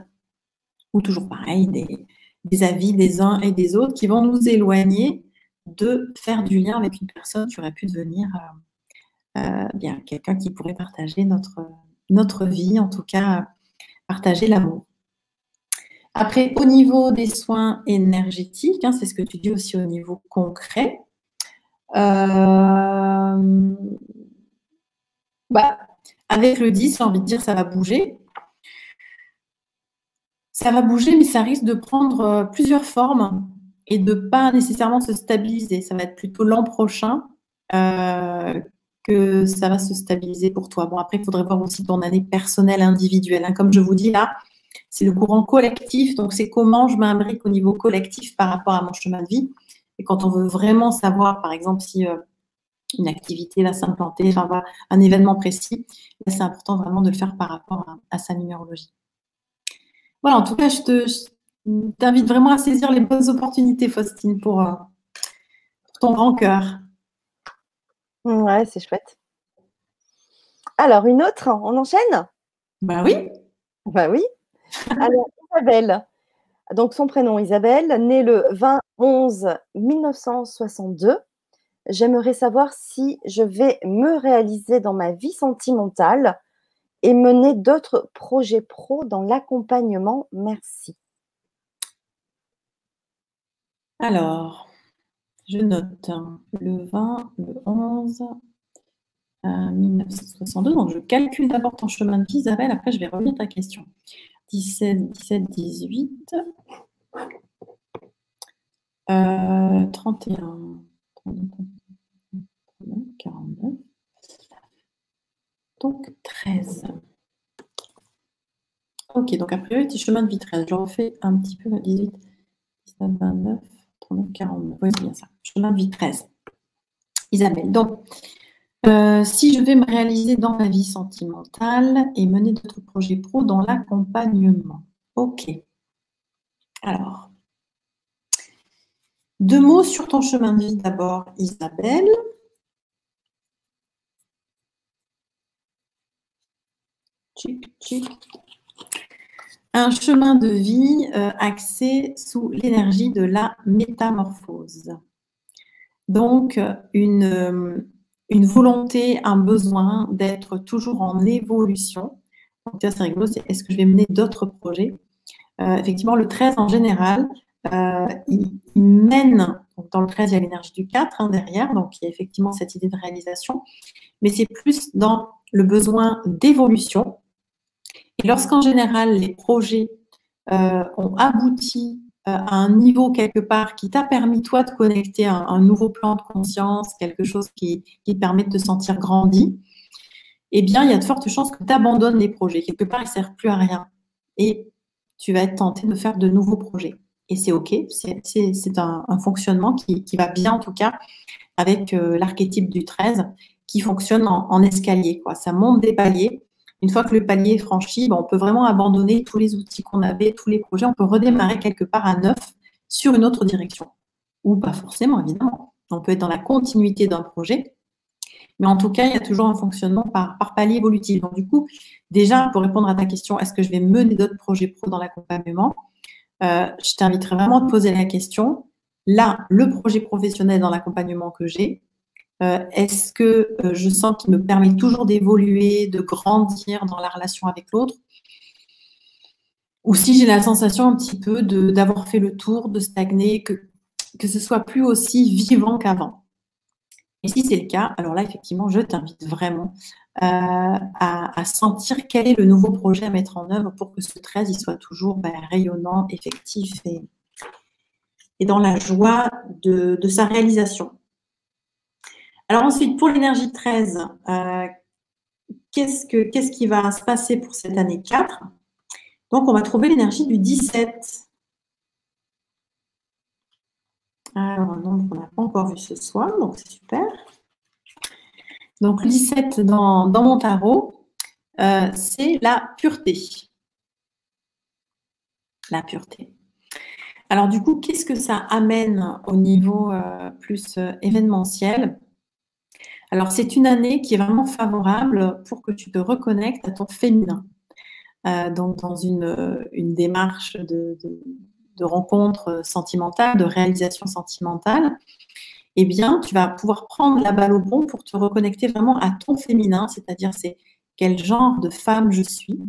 ou toujours pareil, des, avis des uns et des autres qui vont nous éloigner de faire du lien avec une personne qui aurait pu devenir euh, euh, bien quelqu'un qui pourrait partager notre vie, en tout cas partager l'amour. Après, au niveau des soins énergétiques, hein, c'est ce que tu dis aussi au niveau concret, euh, bah, avec le 10, j'ai envie de dire, ça va bouger. Ça va bouger, mais ça risque de prendre euh, plusieurs formes et de pas nécessairement se stabiliser. Ça va être plutôt l'an prochain euh, que ça va se stabiliser pour toi. Bon, après, il faudrait voir aussi ton année personnelle, individuelle. Hein. Comme je vous dis là, c'est le courant collectif. Donc, c'est comment je m'imbrique au niveau collectif par rapport à mon chemin de vie. Et quand on veut vraiment savoir, par exemple, si euh, une activité va s'implanter, un événement précis, c'est important vraiment de le faire par rapport à, sa numérologie. Voilà, en tout cas, je t'invite vraiment à saisir les bonnes opportunités, Faustine, pour, euh, ton grand cœur. Ouais, c'est chouette. Alors, une autre, on enchaîne? Bah oui. Bah oui. Alors, Isabelle, donc son prénom Isabelle, née le 20 11 1962. J'aimerais savoir si je vais me réaliser dans ma vie sentimentale et mener d'autres projets pro dans l'accompagnement. Merci. Alors, je note hein, le 20, le 11, 1962. Donc, je calcule d'abord ton chemin de vie, Isabelle. Après, je vais revenir à ta question. 17, 17, 18, 31, 49, donc 13. Ok, donc a priori, petit chemin de vie 13. Je refais un petit peu 18, 19, 29, 39, 49. Oui, c'est bien ça. Chemin de vie 13. Isabelle. Donc, euh, si je vais me réaliser dans ma vie sentimentale et mener d'autres projets pro dans l'accompagnement. Ok. Alors, deux mots sur ton chemin de vie d'abord, Isabelle. Un chemin de vie euh, axé sous l'énergie de la métamorphose. Donc, une, euh, une volonté, un besoin d'être toujours en évolution. Donc, c'est rigolo, c'est est-ce que je vais mener d'autres projets? Euh, Effectivement, le 13 en général, il, mène, dans le 13, il y a l'énergie du 4 hein, derrière, donc il y a effectivement cette idée de réalisation, mais c'est plus dans le besoin d'évolution, et lorsqu'en général, les projets euh, ont abouti euh, à un niveau quelque part qui t'a permis, toi, de connecter à un, nouveau plan de conscience, quelque chose qui, qui, te permet de te sentir grandi, eh bien, il y a de fortes chances que tu abandonnes les projets. Quelque part, ils ne servent plus à rien. Et tu vas être tenté de faire de nouveaux projets. Et c'est OK, c'est un, un, fonctionnement qui, qui, va bien, en tout cas, avec euh, l'archétype du 13, qui fonctionne en, en escalier. Quoi. Ça monte des paliers une fois que le palier est franchi, ben, on peut vraiment abandonner tous les outils qu'on avait, tous les projets. On peut redémarrer quelque part à neuf sur une autre direction. Ou pas forcément, évidemment. On peut être dans la continuité d'un projet. Mais en tout cas, il y a toujours un fonctionnement par, palier évolutif. Donc, du coup, déjà, pour répondre à ta question, est-ce que je vais mener d'autres projets pro dans l'accompagnement euh, Je t'inviterai vraiment à te poser la question. Là, le projet professionnel dans l'accompagnement que j'ai, euh, est-ce que euh, je sens qu'il me permet toujours d'évoluer, de grandir dans la relation avec l'autre? Ou si j'ai la sensation un petit peu d'avoir fait le tour, de stagner, que, que ce soit plus aussi vivant qu'avant? Et si c'est le cas, alors là, effectivement, je t'invite vraiment euh, à, sentir quel est le nouveau projet à mettre en œuvre pour que ce 13 il soit toujours ben, rayonnant, effectif et, dans la joie de sa réalisation. Alors ensuite, pour l'énergie 13, euh, qu'est-ce, que, qu'est-ce qui va se passer pour cette année 4 Donc, on va trouver l'énergie du 17. Alors, un nombre qu'on n'a pas encore vu ce soir, donc c'est super. Donc, le 17 dans, mon tarot, euh, c'est la pureté. La pureté. Alors, du coup, qu'est-ce que ça amène au niveau euh, plus événementiel? Alors, c'est une année qui est vraiment favorable pour que tu te reconnectes à ton féminin. Euh, donc, dans une, démarche de, rencontre sentimentale, de réalisation sentimentale, eh bien, tu vas pouvoir prendre la balle au bon pour te reconnecter vraiment à ton féminin, c'est-à-dire c'est quel genre de femme je suis.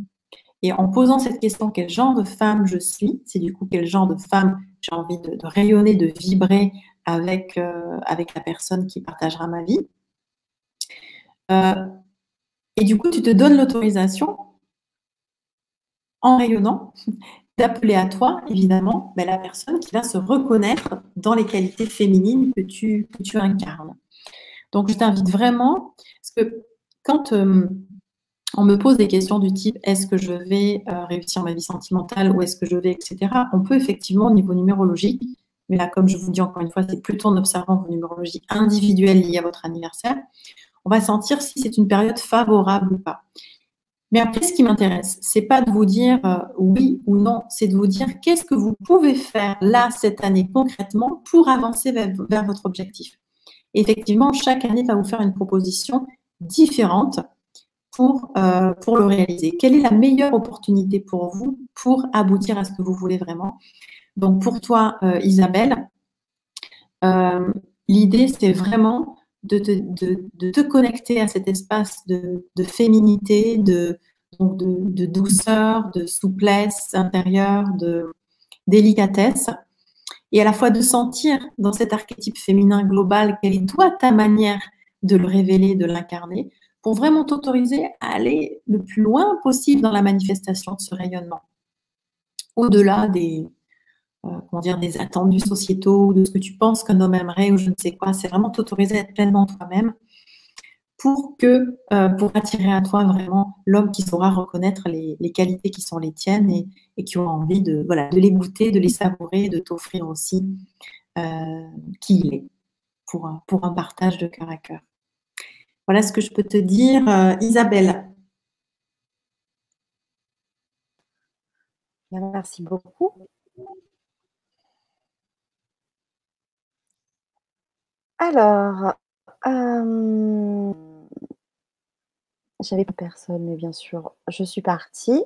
Et en posant cette question, quel genre de femme je suis, c'est du coup quel genre de femme j'ai envie de, rayonner, de vibrer euh, avec la personne qui partagera ma vie. Euh, et du coup, tu te donnes l'autorisation, en rayonnant, d'appeler à toi, évidemment, ben, la personne qui va se reconnaître dans les qualités féminines que tu, incarnes. Donc, je t'invite vraiment, parce que quand euh, on me pose des questions du type est-ce que je vais euh, réussir ma vie sentimentale ou est-ce que je vais, etc., on peut effectivement, au niveau numérologique, mais là, comme je vous dis encore une fois, c'est plutôt en observant vos numérologies individuelles liées à votre anniversaire, on va sentir si c'est une période favorable ou pas. Mais après, ce qui m'intéresse, c'est pas de vous dire euh, oui ou non, c'est de vous dire qu'est-ce que vous pouvez faire là cette année concrètement pour avancer vers, votre objectif. effectivement, chaque année va vous faire une proposition différente pour, euh, pour le réaliser. Quelle est la meilleure opportunité pour vous pour aboutir à ce que vous voulez vraiment? Donc pour toi, euh, Isabelle, l'idée c'est vraiment de te, connecter à cet espace de, féminité, de, douceur, de souplesse intérieure, de délicatesse, et à la fois de sentir dans cet archétype féminin global quelle est toi ta manière de le révéler, de l'incarner, pour vraiment t'autoriser à aller le plus loin possible dans la manifestation de ce rayonnement. Au-delà des, comment dire, des attendus sociétaux, de ce que tu penses qu'un homme aimerait ou je ne sais quoi, c'est vraiment t'autoriser à être pleinement toi-même pour que euh, pour attirer à toi vraiment l'homme qui saura reconnaître les, qualités qui sont les tiennes et, qui aura envie de voilà de les goûter, de les savourer, de t'offrir aussi euh, qui il est pour un, pour un partage de cœur à cœur. Voilà ce que je peux te dire, euh, Isabelle. Merci beaucoup. Alors, j'avais pas personne, mais bien sûr, je suis partie.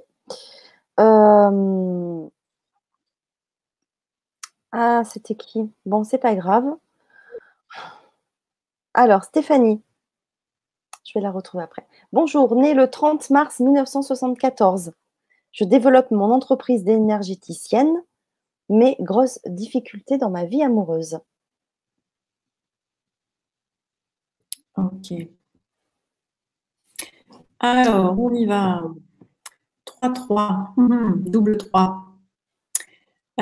Ah, c'était qui? Bon, c'est pas grave. Alors, Stéphanie. Je vais la retrouver après. Bonjour, née le 30 mars 1974. Je développe mon entreprise d'énergéticienne, mais grosse difficulté dans ma vie amoureuse. Ok. Alors, on y va. 3, 3, mhm, double 3.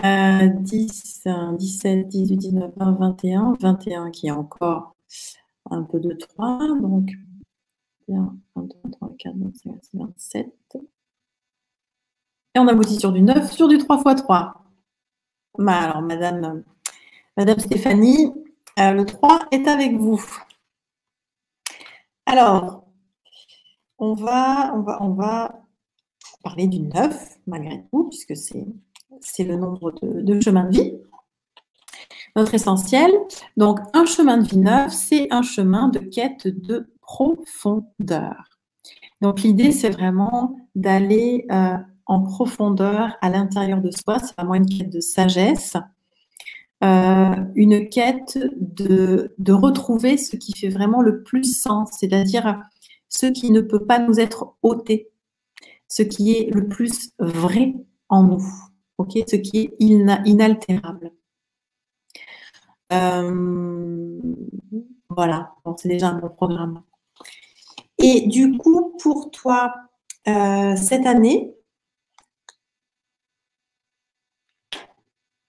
10, 17, 18, 19, 20, 21. 21 qui est encore un peu de 3. Donc, 1, 2, 3, 4, 5, 6, 27. Et on aboutit sur du 9, sur du 3 x 3. alors, Madame, Madame Stéphanie, euh, le 3 est avec vous. Alors, on va, parler du 9, malgré tout, puisque c'est le nombre de, de chemins de vie. Notre essentiel. Donc, un chemin de vie neuf, c'est un chemin de quête de profondeur. Donc, l'idée, c'est vraiment d'aller euh, en profondeur à l'intérieur de soi. C'est vraiment une quête de sagesse, euh, une quête de, de, retrouver ce qui fait vraiment le plus sens, c'est-à-dire ce qui ne peut pas nous être ôté, ce qui est le plus vrai en nous, ok, ce qui est inaltérable. Euh, voilà, c'est déjà un bon programme. Et du coup, pour toi, euh, cette année,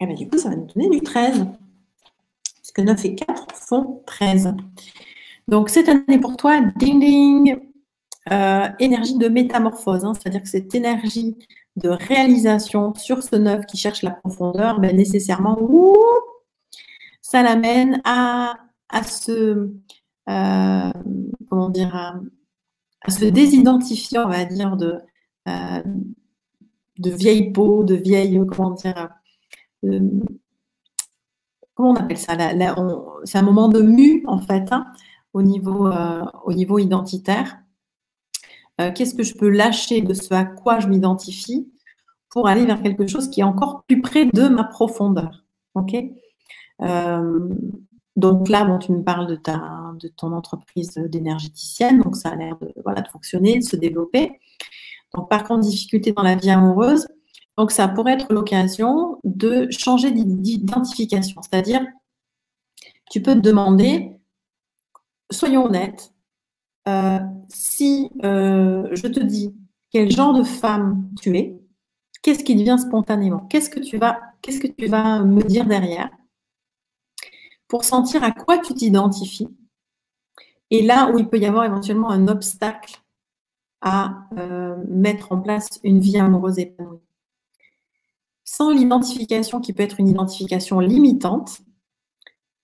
Et eh bien, du coup, ça va nous donner du 13. Puisque 9 et 4 font 13. Donc, cette année pour toi, ding ding, euh, énergie de métamorphose. Hein. C'est-à-dire que cette énergie de réalisation sur ce 9 qui cherche la profondeur, ben, nécessairement, ça l'amène à, à se, euh, à, se désidentifier, on va dire, de, euh, de vieilles peaux, de vieilles, comment dire, comment on appelle ça C'est un moment de mu, en fait, hein, au, niveau, euh, au niveau identitaire. Euh, qu'est-ce que je peux lâcher de ce à quoi je m'identifie pour aller vers quelque chose qui est encore plus près de ma profondeur Ok? Donc là, bon, tu me parles de, ta, de ton entreprise d'énergéticienne, donc ça a l'air de, voilà, de fonctionner, de se développer. Donc par contre, difficulté dans la vie amoureuse, donc, ça pourrait être l'occasion de changer d'identification. C'est-à-dire, tu peux te demander, soyons honnêtes, euh, si euh, je te dis quel genre de femme tu es, qu'est-ce qui te vient spontanément? Qu'est-ce que tu vas, qu'est-ce que tu vas me dire derrière pour sentir à quoi tu t'identifies? Et là où il peut y avoir éventuellement un obstacle à euh, mettre en place une vie amoureuse épanouie sans l'identification qui peut être une identification limitante,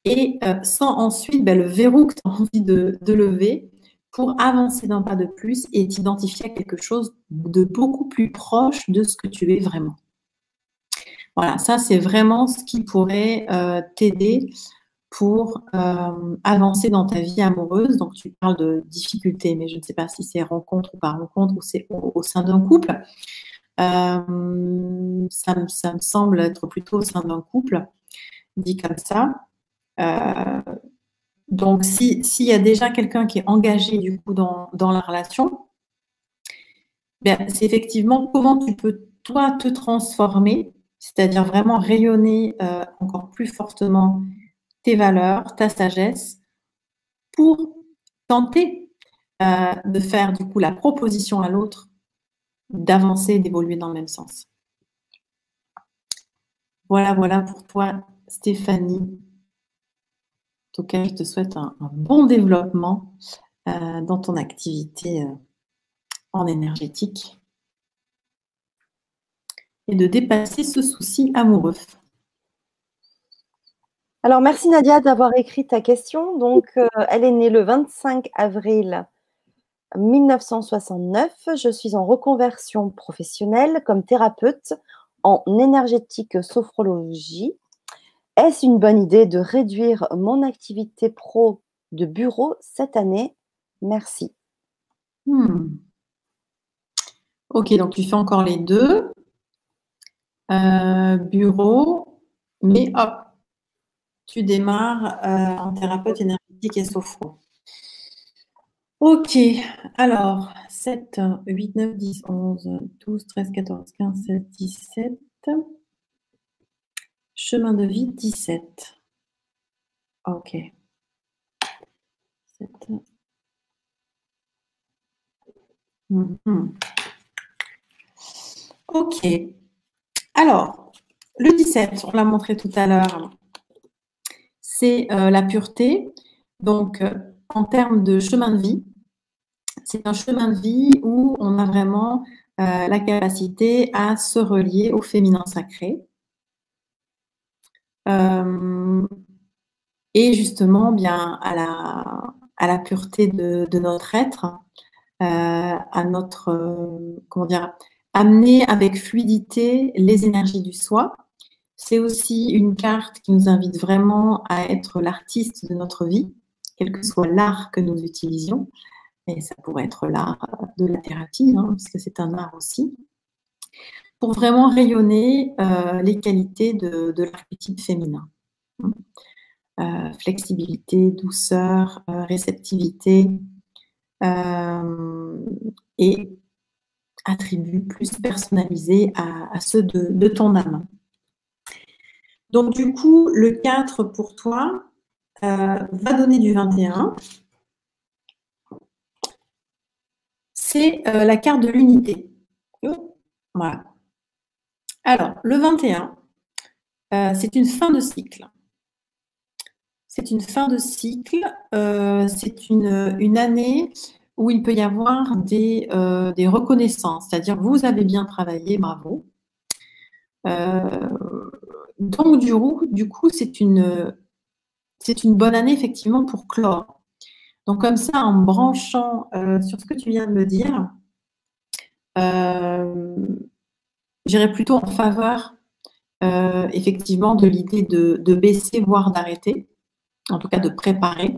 et euh, sans ensuite ben, le verrou que tu as envie de, lever pour avancer d'un pas de plus et t'identifier à quelque chose de beaucoup plus proche de ce que tu es vraiment. Voilà, ça c'est vraiment ce qui pourrait euh, t'aider pour euh, avancer dans ta vie amoureuse. Donc tu parles de difficultés, mais je ne sais pas si c'est rencontre ou par rencontre ou c'est au sein d'un couple. Euh, ça, me, semble être plutôt au sein d'un couple, dit comme ça. Euh, donc, s'il y a déjà quelqu'un qui est engagé du coup dans, la relation, ben, c'est effectivement comment tu peux toi te transformer c'est-à-dire vraiment rayonner euh, encore plus fortement tes valeurs, ta sagesse, pour tenter de faire du coup la proposition à l'autre d'avancer, d'évoluer dans le même sens. Voilà, voilà pour toi, Stéphanie. En tout cas, je te souhaite un, bon développement euh, dans ton activité en énergétique et de dépasser ce souci amoureux. Alors, merci Nadia d'avoir écrit ta question. Donc, euh, elle est née le 25 avril 1969. Je suis en reconversion professionnelle comme thérapeute en énergétique sophrologie. Est-ce une bonne idée de réduire mon activité pro de bureau cette année? Merci. Hmm. Ok, donc tu fais encore les deux. Euh, bureau, mais hop, tu démarres euh, en thérapeute énergétique et sophro. Ok, alors 7, 8, 9, 10, 11, 12, 13, 14, 15, 16, 17. Chemin de vie 17. Ok. 7. Mhm. Ok. Alors, le 17, on l'a montré tout à l'heure, c'est euh, la pureté. Donc, euh, en termes de chemin de vie, c'est un chemin de vie où on a vraiment euh, la capacité à se relier au féminin sacré. et justement, bien à la, pureté de, notre être, à notre, comment dire, amener avec fluidité les énergies du soi. C'est aussi une carte qui nous invite vraiment à être l'artiste de notre vie, quel que soit l'art que nous utilisions. Et ça pourrait être l'art de la thérapie, hein, parce que c'est un art aussi, pour vraiment rayonner euh, les qualités de, l'archétype féminin. Euh, flexibilité, douceur, euh, réceptivité et attributs plus personnalisés à, ceux de, ton âme. Donc du coup, le 4 pour toi va donner du 21. C'est euh, la carte de l'unité. Voilà. Alors, le 21, euh, c'est une fin de cycle. C'est une fin de cycle. c'est une, année où il peut y avoir des, euh, reconnaissances, c'est-à-dire vous avez bien travaillé, bravo. Euh, donc du coup c'est une, c'est une bonne année effectivement pour clore. Donc comme ça, en branchant euh, sur ce que tu viens de me dire, j'irai plutôt en faveur effectivement de l'idée de, baisser, voire d'arrêter, en tout cas de préparer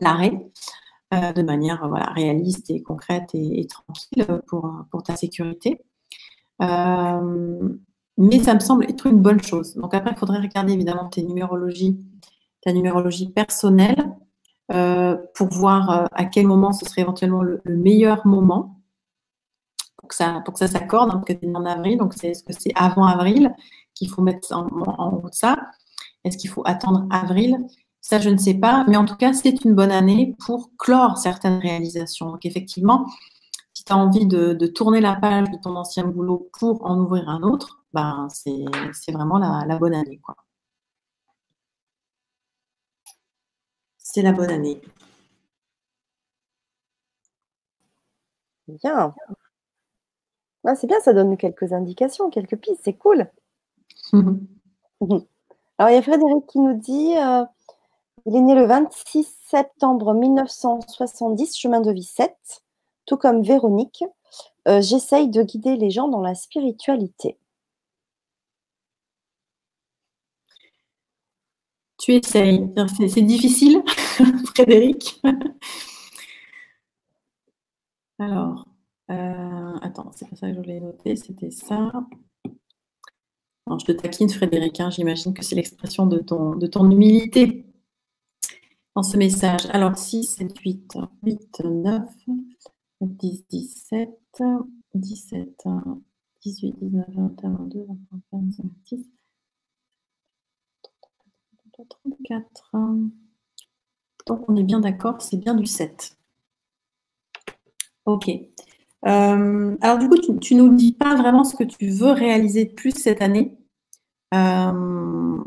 l'arrêt. Euh, de manière réaliste et concrète et, tranquille pour, pour, ta sécurité. Euh, mais ça me semble être une bonne chose. Donc après, il faudrait regarder évidemment tes numérologies, ta numérologie personnelle euh, pour voir à quel moment ce serait éventuellement le, meilleur moment pour que ça, s'accorde, hein, es en avril, donc c'est, est-ce que c'est avant avril qu'il faut mettre en, de ça? Est-ce qu'il faut attendre avril? Ça, je ne sais pas, mais en tout cas, c'est une bonne année pour clore certaines réalisations. Donc, effectivement, si tu as envie de, tourner la page de ton ancien boulot pour en ouvrir un autre, ben, c'est vraiment la, bonne année. C'est la bonne année. Bien. Ah, c'est bien, ça donne quelques indications, quelques pistes, c'est cool. Alors, il y a Frédéric qui nous dit euh, il est né le 26 septembre 1970, chemin de vie 7, tout comme Véronique. Euh, j'essaye de guider les gens dans la spiritualité. Tu essayes. C'est difficile, Frédéric. Alors, euh, attends, c'est pas ça que je voulais noter, c'était ça. je te taquine, Frédéric, hein, j'imagine que c'est l'expression de ton, de ton humilité dans ce message. Alors, 6, 7, 8, 8, 9, 10, 17, 17, 18, 19, 21, 22, 23, 25, 26, 34. Donc, on est bien d'accord, c'est bien du 7. Ok. Euh, alors, du coup, tu ne nous dis pas vraiment ce que tu veux réaliser de plus cette année. Euh,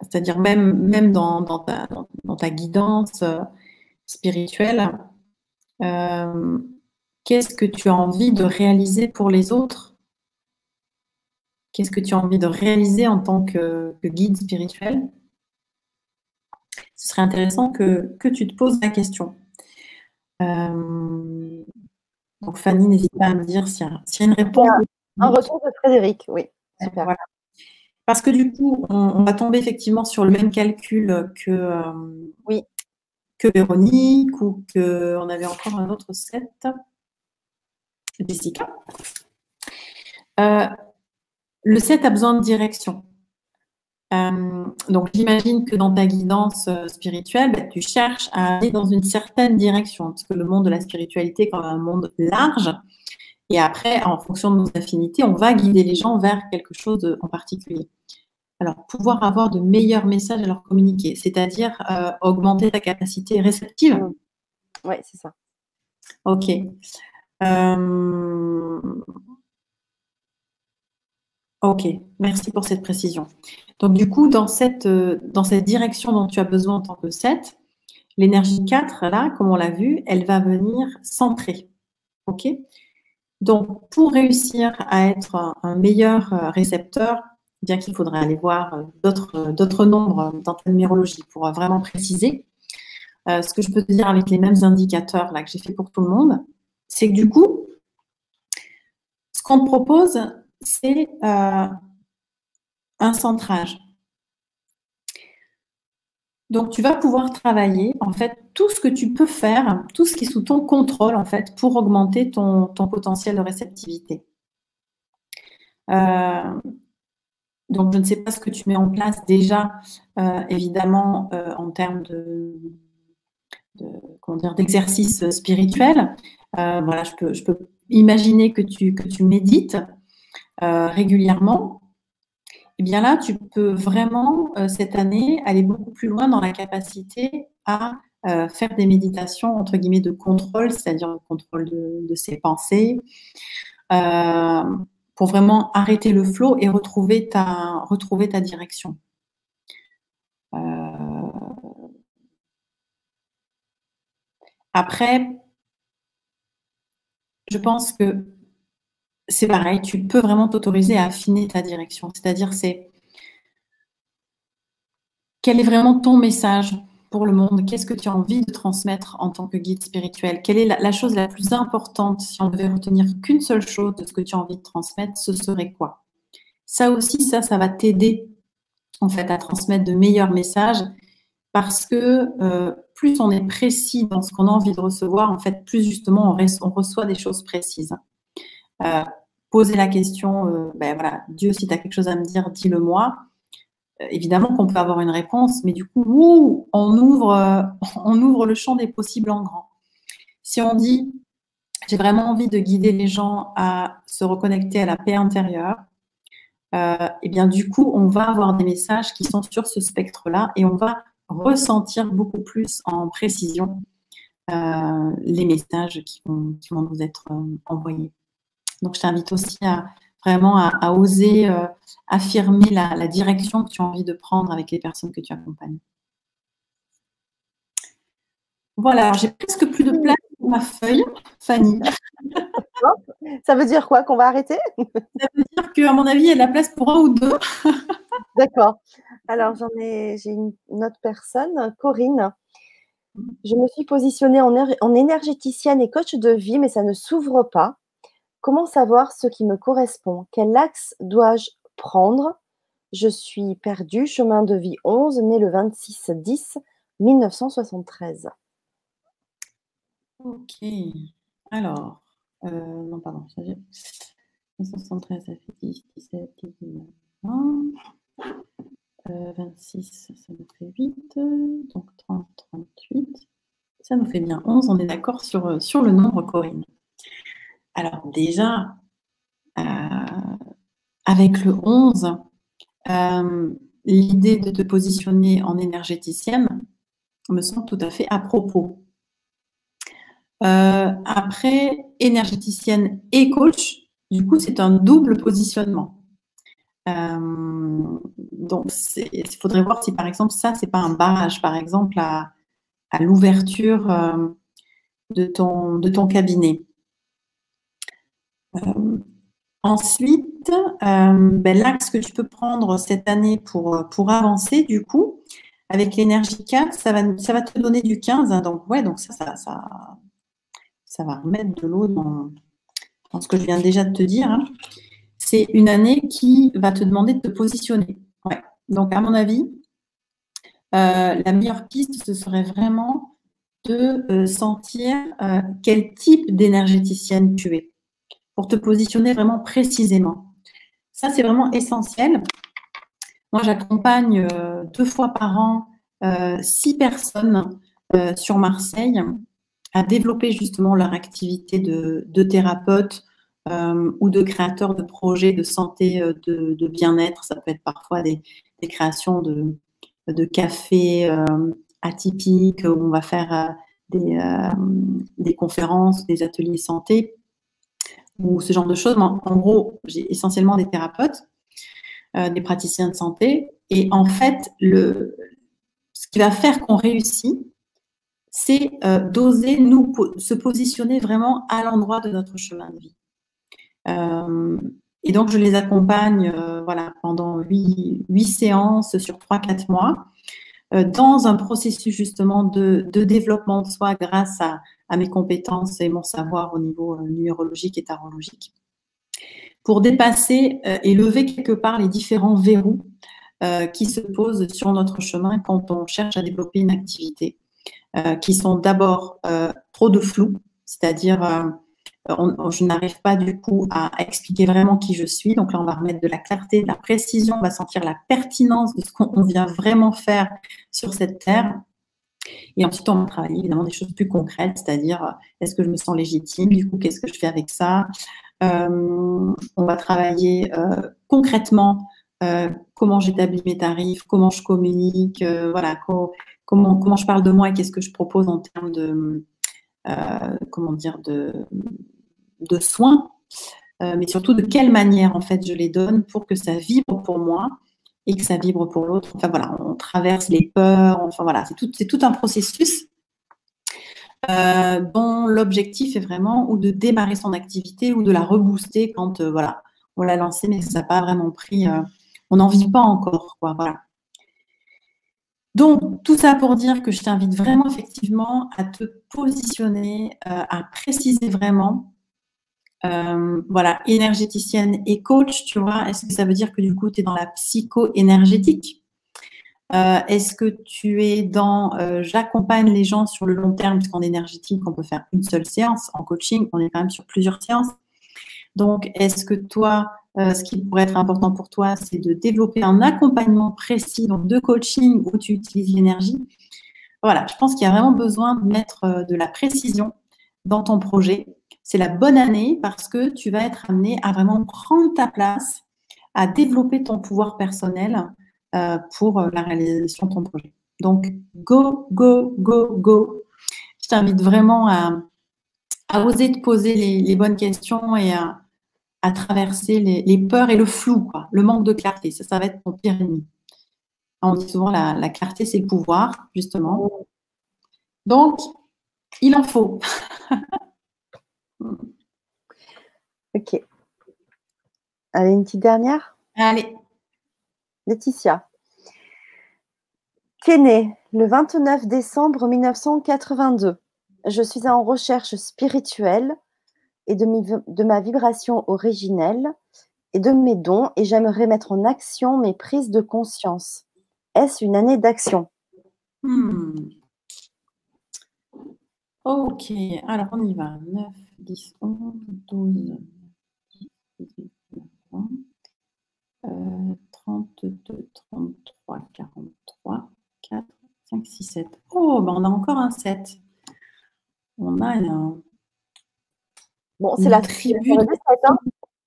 c'est-à-dire même, même dans, ta, dans ta, guidance euh, spirituelle, qu'est-ce que tu as envie de réaliser pour les autres? Qu'est-ce que tu as envie de réaliser en tant que, guide spirituel? Ce serait intéressant que, tu te poses la question. Euh, donc Fanny, n'hésite pas à me dire s'il y, a une réponse. Un retour de Frédéric, oui. Parce que du coup, on, va tomber effectivement sur le même calcul que, euh, oui. que Véronique ou qu'on avait encore un autre set. Jessica? Euh, le 7 a besoin de direction. Euh, donc, j'imagine que dans ta guidance euh, spirituelle, bah, tu cherches à aller dans une certaine direction, parce que le monde de la spiritualité est quand même un monde large. Et après, en fonction de nos affinités, on va guider les gens vers quelque chose en particulier. Alors, pouvoir avoir de meilleurs messages à leur communiquer, c'est-à-dire euh, augmenter ta capacité réceptive. Mmh. Oui, c'est ça. Ok. Ok, merci pour cette précision. Donc du coup, dans cette, euh, dans cette direction dont tu as besoin en tant que 7, l'énergie 4, là, comme on l'a vu, elle va venir centrer. Ok? Donc pour réussir à être un meilleur euh, récepteur, bien qu'il faudrait aller voir euh, d'autres nombres dans ta numérologie pour vraiment préciser, ce que je peux te dire avec les mêmes indicateurs là que j'ai fait pour tout le monde, c'est que du coup, ce qu'on te propose, c'est euh, un centrage. Donc, tu vas pouvoir travailler, en fait, tout ce que tu peux faire, tout ce qui est sous ton contrôle, en fait, pour augmenter ton, potentiel de réceptivité. Euh, donc, je ne sais pas ce que tu mets en place déjà, euh, évidemment, en termes de, d'exercice spirituel. voilà, je peux, imaginer que tu médites. Euh, régulièrement, eh bien là, tu peux vraiment, euh, cette année, aller beaucoup plus loin dans la capacité à euh, faire des méditations, entre guillemets, de contrôle, c'est-à-dire le contrôle de, ses pensées, pour vraiment arrêter le flot et retrouver ta, retrouver ta direction. Après, je pense que c'est pareil, tu peux vraiment t'autoriser à affiner ta direction. C'est-à-dire, c'est quel est vraiment ton message pour le monde? Qu'est-ce que tu as envie de transmettre en tant que guide spirituel? Quelle est la, chose la plus importante Si on devait retenir qu'une seule chose de ce que tu as envie de transmettre, ce serait quoi? Ça aussi, ça, ça va t'aider en fait à transmettre de meilleurs messages parce que euh, plus on est précis dans ce qu'on a envie de recevoir, en fait, plus justement on, reçoit des choses précises. Euh, poser la question, euh, ben voilà, Dieu, si tu as quelque chose à me dire, dis-le-moi. Euh, évidemment qu'on peut avoir une réponse, mais du coup, on, ouvre, on ouvre le champ des possibles en grand. Si on dit, j'ai vraiment envie de guider les gens à se reconnecter à la paix intérieure, et eh bien du coup, on va avoir des messages qui sont sur ce spectre-là et on va ressentir beaucoup plus en précision les messages qui vont nous être envoyés. Donc, je t'invite aussi à vraiment à, oser euh, affirmer la, direction que tu as envie de prendre avec les personnes que tu accompagnes. Voilà, j'ai presque plus de place pour ma feuille, Fanny. Ça veut dire quoi Qu'on va arrêter? Ça veut dire qu'à mon avis, il y a de la place pour un ou deux. D'accord. Alors, j'en ai, j'ai une, autre personne, Corinne. Je me suis positionnée en, en énergéticienne et coach de vie, mais ça ne s'ouvre pas. Comment savoir ce qui me correspond? Quel axe dois-je prendre? Je suis perdue, chemin de vie 11, né le 26-10 1973. Ok. Alors, euh, non, pardon, ça 1973, ça fait 10, 17, 19, 20. 26, ça nous fait 8, donc 30, 38. Ça nous fait bien 11, on est d'accord sur, sur le nombre, Corinne? Alors déjà, avec le 11, l'idée de te positionner en énergéticienne me semble tout à fait à propos. après, énergéticienne et coach, du coup, c'est un double positionnement. Euh, donc, il faudrait voir si, par exemple, ça, c'est pas un barrage, par exemple, à, l'ouverture euh, de ton cabinet. Euh, ensuite, ben, l'axe que tu peux prendre cette année pour, pour avancer, du coup, avec l'énergie 4, ça va, ça va te donner du 15. Hein. donc, ouais, donc ça, ça, ça, va remettre de l'eau dans, ce que je viens déjà de te dire, hein. c'est une année qui va te demander de te positionner. Donc, à mon avis, euh, la meilleure piste, ce serait vraiment de euh, sentir euh, quel type d'énergéticienne tu es pour te positionner vraiment précisément. Ça, c'est vraiment essentiel. Moi, j'accompagne deux fois par an six personnes sur Marseille à développer justement leur activité de, thérapeute euh, ou de créateur de projets de santé, euh, de, bien-être. Ça peut être parfois des, créations de, cafés euh, atypiques où on va faire des, conférences, des ateliers santé ou ce genre de choses. En, en gros, j'ai essentiellement des thérapeutes, des praticiens de santé. Et en fait, le, ce qui va faire qu'on réussit, c'est euh, d'oser nous se positionner vraiment à l'endroit de notre chemin de vie. Euh, et donc, je les accompagne euh, voilà, pendant huit, séances sur trois, quatre mois dans un processus justement de, développement de soi grâce à, mes compétences et mon savoir au niveau numérologique et tarologique pour dépasser et lever quelque part les différents verrous qui se posent sur notre chemin quand on cherche à développer une activité. Euh, qui sont d'abord euh, trop de flou, c'est-à-dire euh, je n'arrive pas du coup à, expliquer vraiment qui je suis. Donc là, on va remettre de la clarté, de la précision, on va sentir la pertinence de ce qu'on vient vraiment faire sur cette terre. Et ensuite, on va travailler évidemment des choses plus concrètes, c'est-à-dire est-ce que je me sens légitime, du coup, qu'est-ce que je fais avec ça? On va travailler concrètement comment j'établis mes tarifs, comment je communique, voilà, comment, je parle de moi et qu'est-ce que je propose en termes de, euh, comment dire, de, soins, euh, mais surtout de quelle manière en fait je les donne pour que ça vibre pour moi et que ça vibre pour l'autre. Enfin voilà, on traverse les peurs, enfin voilà, c'est tout, tout un processus euh, dont l'objectif est vraiment ou de démarrer son activité ou de la rebooster quand voilà, on l'a lancée mais ça n'a pas vraiment pris, on n'en vit pas encore, quoi, voilà. Donc, tout ça pour dire que je t'invite vraiment effectivement à te positionner, euh, à préciser vraiment, euh, voilà, énergéticienne et coach, tu vois, est-ce que ça veut dire que du coup, tu es dans la psycho-énergétique? Euh, Est-ce que tu es dans j'accompagne les gens sur le long terme, puisqu'en énergétique, on peut faire une seule séance, en coaching, on est quand même sur plusieurs séances. Donc, est-ce que toi, euh, ce qui pourrait être important pour toi, c'est de développer un accompagnement précis, donc de coaching où tu utilises l'énergie? Voilà, je pense qu'il y a vraiment besoin de mettre euh, de la précision dans ton projet. C'est la bonne année parce que tu vas être amené à vraiment prendre ta place, à développer ton pouvoir personnel euh, pour la réalisation de ton projet. Donc, go, go, go, go. Je t'invite vraiment à, oser te poser les bonnes questions et à, traverser les, peurs et le flou, le manque de clarté. Ça, ça va être ton pire ennemi. On dit souvent la, la clarté, c'est le pouvoir, justement. Donc, il en faut. ok. Allez, une petite dernière? Allez. Laetitia. Qu'est le 29 décembre 1982. Je suis en recherche spirituelle et de, ma vibration originelle et de mes dons et j'aimerais mettre en action mes prises de conscience. Est-ce une année d'action? Hmm. Ok, alors on y va. 9, 10, 11, 12, 32, 33, 43, 4, 5, 6, 7. Oh, ben on a encore un 7. On a un Bon, c'est la tribu hein.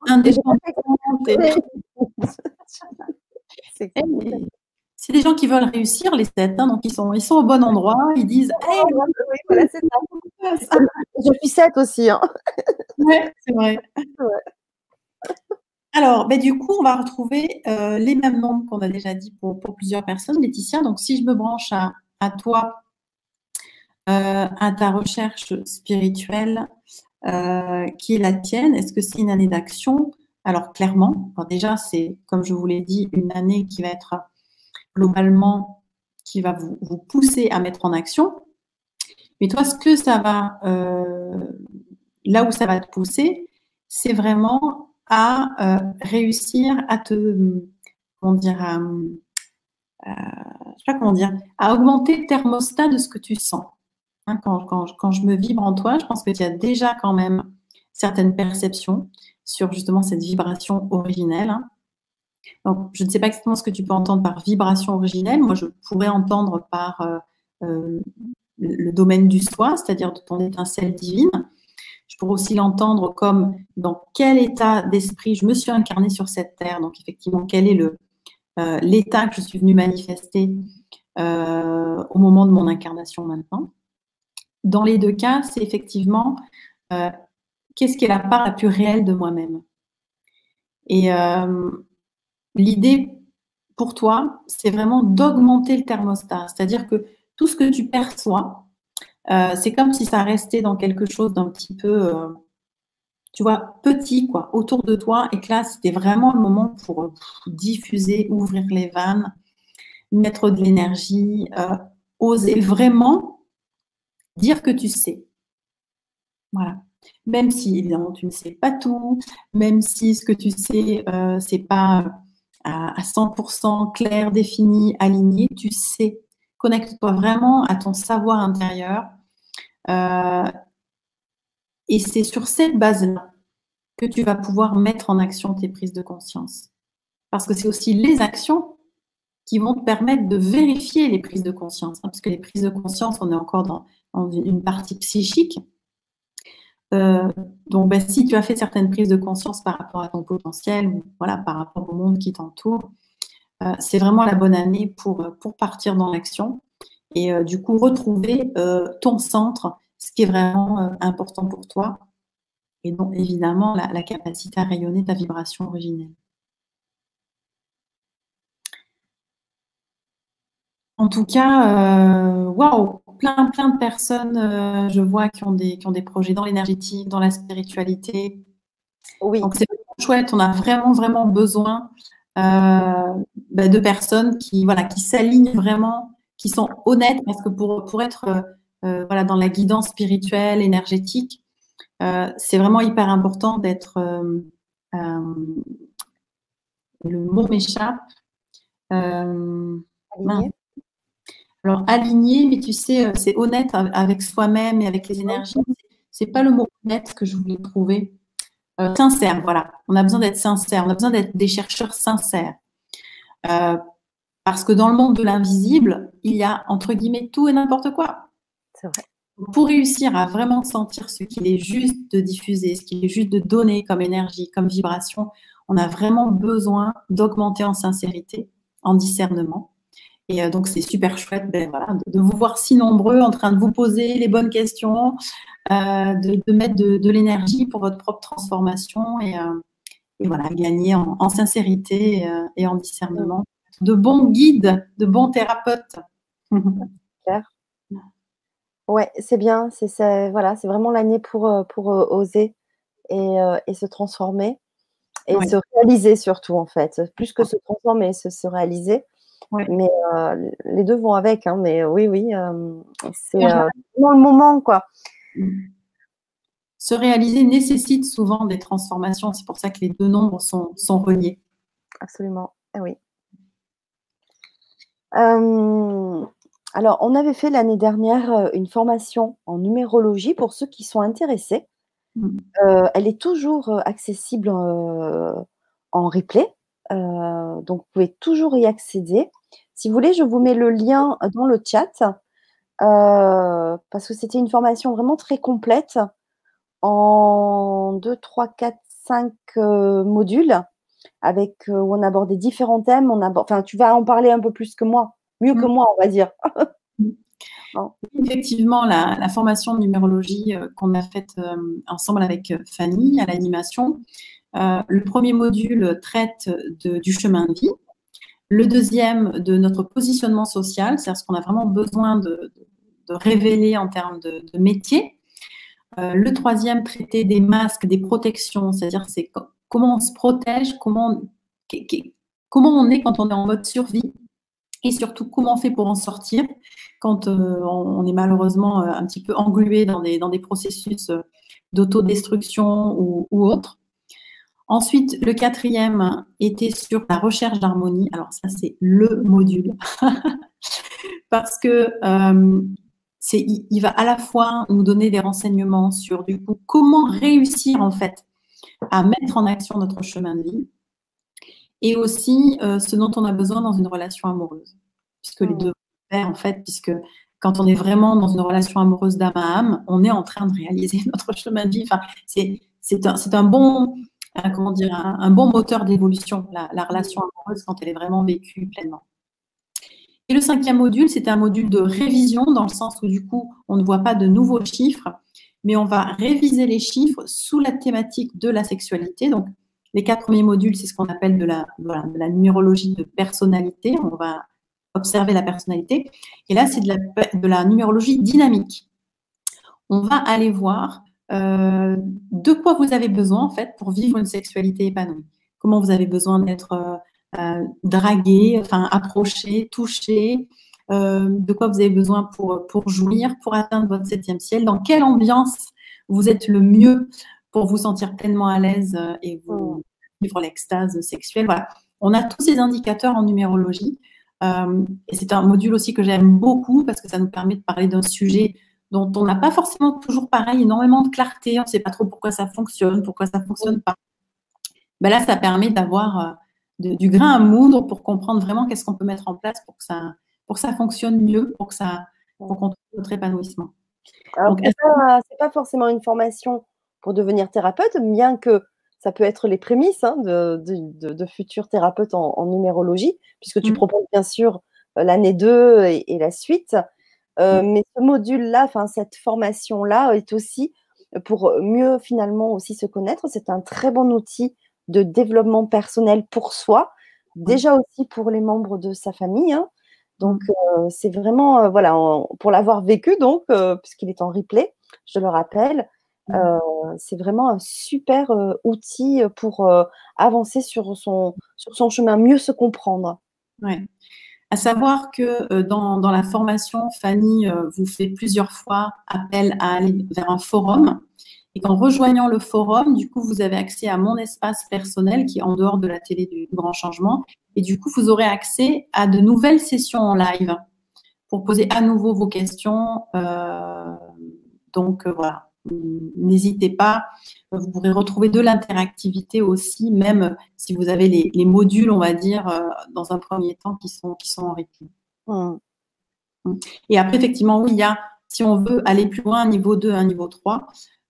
indépendante. c'est des gens qui veulent réussir, les sept, hein, donc ils sont, ils sont au bon endroit, ils disent hey, oui, voilà, c'est ça. Je suis sept aussi. Hein. c'est vrai. Alors, ben, du coup, on va retrouver euh, les mêmes nombres qu'on a déjà dit pour, plusieurs personnes, Laetitia. Donc, si je me branche à, toi, euh, à ta recherche spirituelle, euh, qui est la tienne, est-ce que c'est une année d'action? Alors, clairement, déjà, c'est, comme je vous l'ai dit, une année qui va être globalement qui va vous, pousser à mettre en action. Mais toi, ce que ça va, euh, là où ça va te pousser, c'est vraiment à euh, réussir à te, comment dire, à, je sais pas à augmenter le thermostat de ce que tu sens. Hein, quand, je me vibre en toi, je pense que tu as déjà quand même certaines perceptions sur justement cette vibration originelle. Hein. Je ne sais pas exactement ce que tu peux entendre par vibration originelle. Moi, je pourrais entendre par euh, euh, le domaine du soi, c'est-à-dire de ton étincelle divine. Je pourrais aussi l'entendre comme dans quel état d'esprit je me suis incarnée sur cette terre. Donc, effectivement, quel est euh, l'état que je suis venue manifester au moment de mon incarnation maintenant. Dans les deux cas, c'est effectivement qu'est-ce qui est la part la plus réelle de moi-même. Et l'idée pour toi, c'est vraiment d'augmenter le thermostat. C'est-à-dire que tout ce que tu perçois, euh, c'est comme si ça restait dans quelque chose d'un petit peu, euh, tu vois, petit, quoi, autour de toi. Et que là, c'était vraiment le moment pour euh, diffuser, ouvrir les vannes, mettre de l'énergie, oser vraiment dire que tu sais. Voilà. Même si, évidemment, tu ne sais pas tout, même si ce que tu sais, c'est pas à, 100% clair, défini, aligné, tu sais. Connecte-toi vraiment à ton savoir intérieur. Euh, et c'est sur cette base-là que tu vas pouvoir mettre en action tes prises de conscience. Parce que c'est aussi les actions qui vont te permettre de vérifier les prises de conscience. Hein, parce que les prises de conscience, on est encore dans une partie psychique. Euh, donc, ben, si tu as fait certaines prises de conscience par rapport à ton potentiel, voilà, par rapport au monde qui t'entoure, euh, c'est vraiment la bonne année pour, pour partir dans l'action et euh, du coup retrouver ton centre, ce qui est vraiment important pour toi, et donc évidemment la capacité à rayonner ta vibration originelle. En tout cas, waouh, plein, plein de personnes, euh, je vois, qui ont, des, qui ont des projets dans l'énergétique, dans la spiritualité. Oui. Donc, c'est chouette. On a vraiment, vraiment besoin euh, bah, de personnes qui, voilà, qui s'alignent vraiment, qui sont honnêtes, parce que pour, pour être euh, voilà, dans la guidance spirituelle, énergétique, c'est vraiment hyper important d'être. le mot m'échappe. Alors, aligné, mais tu sais, euh, c'est honnête avec soi-même et avec les énergies. C'est pas le mot honnête que je voulais trouver. Euh, sincère, voilà. On a besoin d'être sincère. On a besoin d'être des chercheurs sincères. Euh, parce que dans le monde de l'invisible, il y a entre guillemets tout et n'importe quoi. C'est vrai. Pour réussir à vraiment sentir ce qu'il est juste de diffuser, ce qu'il est juste de donner comme énergie, comme vibration, on a vraiment besoin d'augmenter en sincérité, en discernement. Et euh, donc, c'est super chouette ben, de, vous voir si nombreux en train de vous poser les bonnes questions, euh, de, mettre de, l'énergie pour votre propre transformation et, euh, voilà, gagner en, sincérité et en discernement. De bons guides, de bons thérapeutes. Ouais, c'est bien. C'est voilà, c'est vraiment l'année pour, pour oser et, se transformer et se réaliser surtout en fait. Plus que se transformer, se, se réaliser. Mais euh, les deux vont avec, hein, mais oui, oui, euh, c'est euh, le moment, quoi. Se réaliser nécessite souvent des transformations. C'est pour ça que les deux nombres sont, sont reliés. Absolument, eh oui. alors, on avait fait l'année dernière une formation en numérologie pour ceux qui sont intéressés. Mmh. elle est toujours accessible en replay. donc, vous pouvez toujours y accéder. Si vous voulez, je vous mets le lien dans le chat euh, parce que c'était une formation vraiment très complète en 2, 3, 4, 5 modules avec où on abordait différents thèmes. On enfin, tu vas en parler un peu plus que moi, mieux que mmh. moi, on va dire. Effectivement, la, formation de numérologie qu'on a faite ensemble avec Fanny à l'animation, le premier module traite du chemin de vie. Le deuxième, de notre positionnement social, c'est-à-dire ce qu'on a vraiment besoin de, révéler en termes de, métier. Euh, le troisième, traiter des masques, des protections, c'est-à-dire c'est comment on se protège, comment, on est quand on est en mode survie et surtout comment on fait pour en sortir quand euh, on, est malheureusement euh, un petit peu englué dans des, dans des processus d'autodestruction ou, ou autres. Ensuite, le quatrième était sur la recherche d'harmonie. Alors ça, c'est le module. Parce que euh, il, il, va à la fois nous donner des renseignements sur du coup comment réussir en fait à mettre en action notre chemin de vie et aussi euh, ce dont on a besoin dans une relation amoureuse. Puisque les deux en fait, puisque quand on est vraiment dans une relation amoureuse d'âme à âme, on est en train de réaliser notre chemin de vie. Enfin, c'est un, un bon un, bon moteur d'évolution, la, relation amoureuse, quand elle est vraiment vécue pleinement. Et le cinquième module, c'était un module de révision, dans le sens où du coup, on ne voit pas de nouveaux chiffres, mais on va réviser les chiffres sous la thématique de la sexualité. Donc, les quatre premiers modules, c'est ce qu'on appelle de la, de numérologie de personnalité. On va observer la personnalité. Et là, c'est de la, de la numérologie dynamique. On va aller voir euh, de quoi vous avez besoin en fait pour vivre une sexualité épanouie? Comment vous avez besoin d'être euh, euh, dragué, enfin approché, touché? de quoi vous avez besoin pour, pour jouir, pour atteindre votre septième ciel? Dans quelle ambiance vous êtes le mieux pour vous sentir pleinement à l'aise et vous vivre l'extase sexuelle? Voilà. On a tous ces indicateurs en numérologie. et c'est un module aussi que j'aime beaucoup parce que ça nous permet de parler d'un sujet dont on n'a pas forcément toujours pareil, énormément de clarté, on ne sait pas trop pourquoi ça fonctionne, pourquoi ça ne fonctionne pas. Ben là, ça permet d'avoir euh, du grain à moudre pour comprendre vraiment qu'est-ce qu'on peut mettre en place pour que ça, pour que ça fonctionne mieux, pour que ça pour qu'on trouve notre épanouissement. Alors, ce n'est pas, forcément une formation pour devenir thérapeute, bien que ça peut être les prémices hein, de, de, futurs thérapeutes en, numérologie, puisque tu mmh. proposes bien sûr euh, l'année 2 et, la suite. Euh, mmh. mais ce module-là, enfin cette formation-là est aussi pour mieux finalement aussi se connaître. C'est un très bon outil de développement personnel pour soi, déjà aussi pour les membres de sa famille. Hein. Donc mmh. euh, c'est vraiment euh, voilà pour l'avoir vécu donc puisqu'il est en replay, je le rappelle. Mmh. c'est vraiment un super outil pour avancer sur son, sur son chemin, mieux se comprendre. Ouais. À savoir que euh, dans, la formation, Fanny euh, vous fait plusieurs fois appel à aller vers un forum. Et qu'en rejoignant le forum, du coup, vous avez accès à mon espace personnel qui est en dehors de la télé du grand changement. Et du coup, vous aurez accès à de nouvelles sessions en live pour poser à nouveau vos questions. Euh, donc voilà, n'hésitez pas. Vous pourrez retrouver de l'interactivité aussi, même si vous avez les, modules, on va dire, euh, dans un premier temps, qui sont, qui sont en rythme. Mmh. Et après, effectivement, oui, il y a, si on veut aller plus loin, un niveau 2, un niveau 3,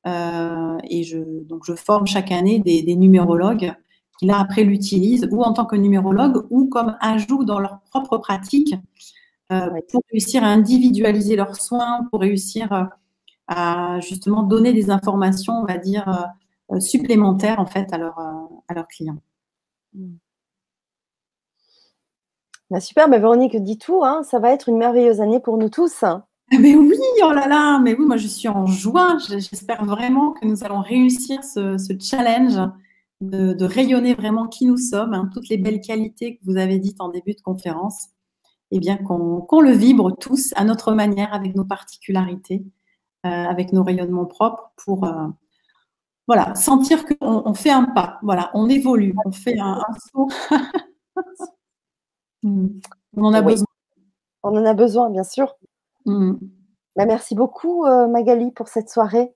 euh, et je, donc je forme chaque année des, numérologues qui, là, après, l'utilisent, ou en tant que numérologue, ou comme ajout dans leur propre pratique, euh, pour réussir à individualiser leurs soins, pour réussir à justement donner des informations, on va dire, euh, euh, supplémentaires en fait à, leur, euh, à leurs clients. Hmm. Bah, super, mais Véronique dit tout, hein. ça va être une merveilleuse année pour nous tous. Mais oui, oh là là, mais oui, moi je suis en joie. J'espère vraiment que nous allons réussir ce, challenge de, rayonner vraiment qui nous sommes, hein, toutes les belles qualités que vous avez dites en début de conférence, et eh bien qu'on le vibre tous à notre manière, avec nos particularités, avec nos rayonnements propres pour euh, voilà, sentir qu'on on fait un pas, voilà, on évolue, on fait un, saut. Hmm. on en a besoin. On en a besoin, bien sûr. Hmm. Bah, merci beaucoup, euh, Magali, pour cette soirée.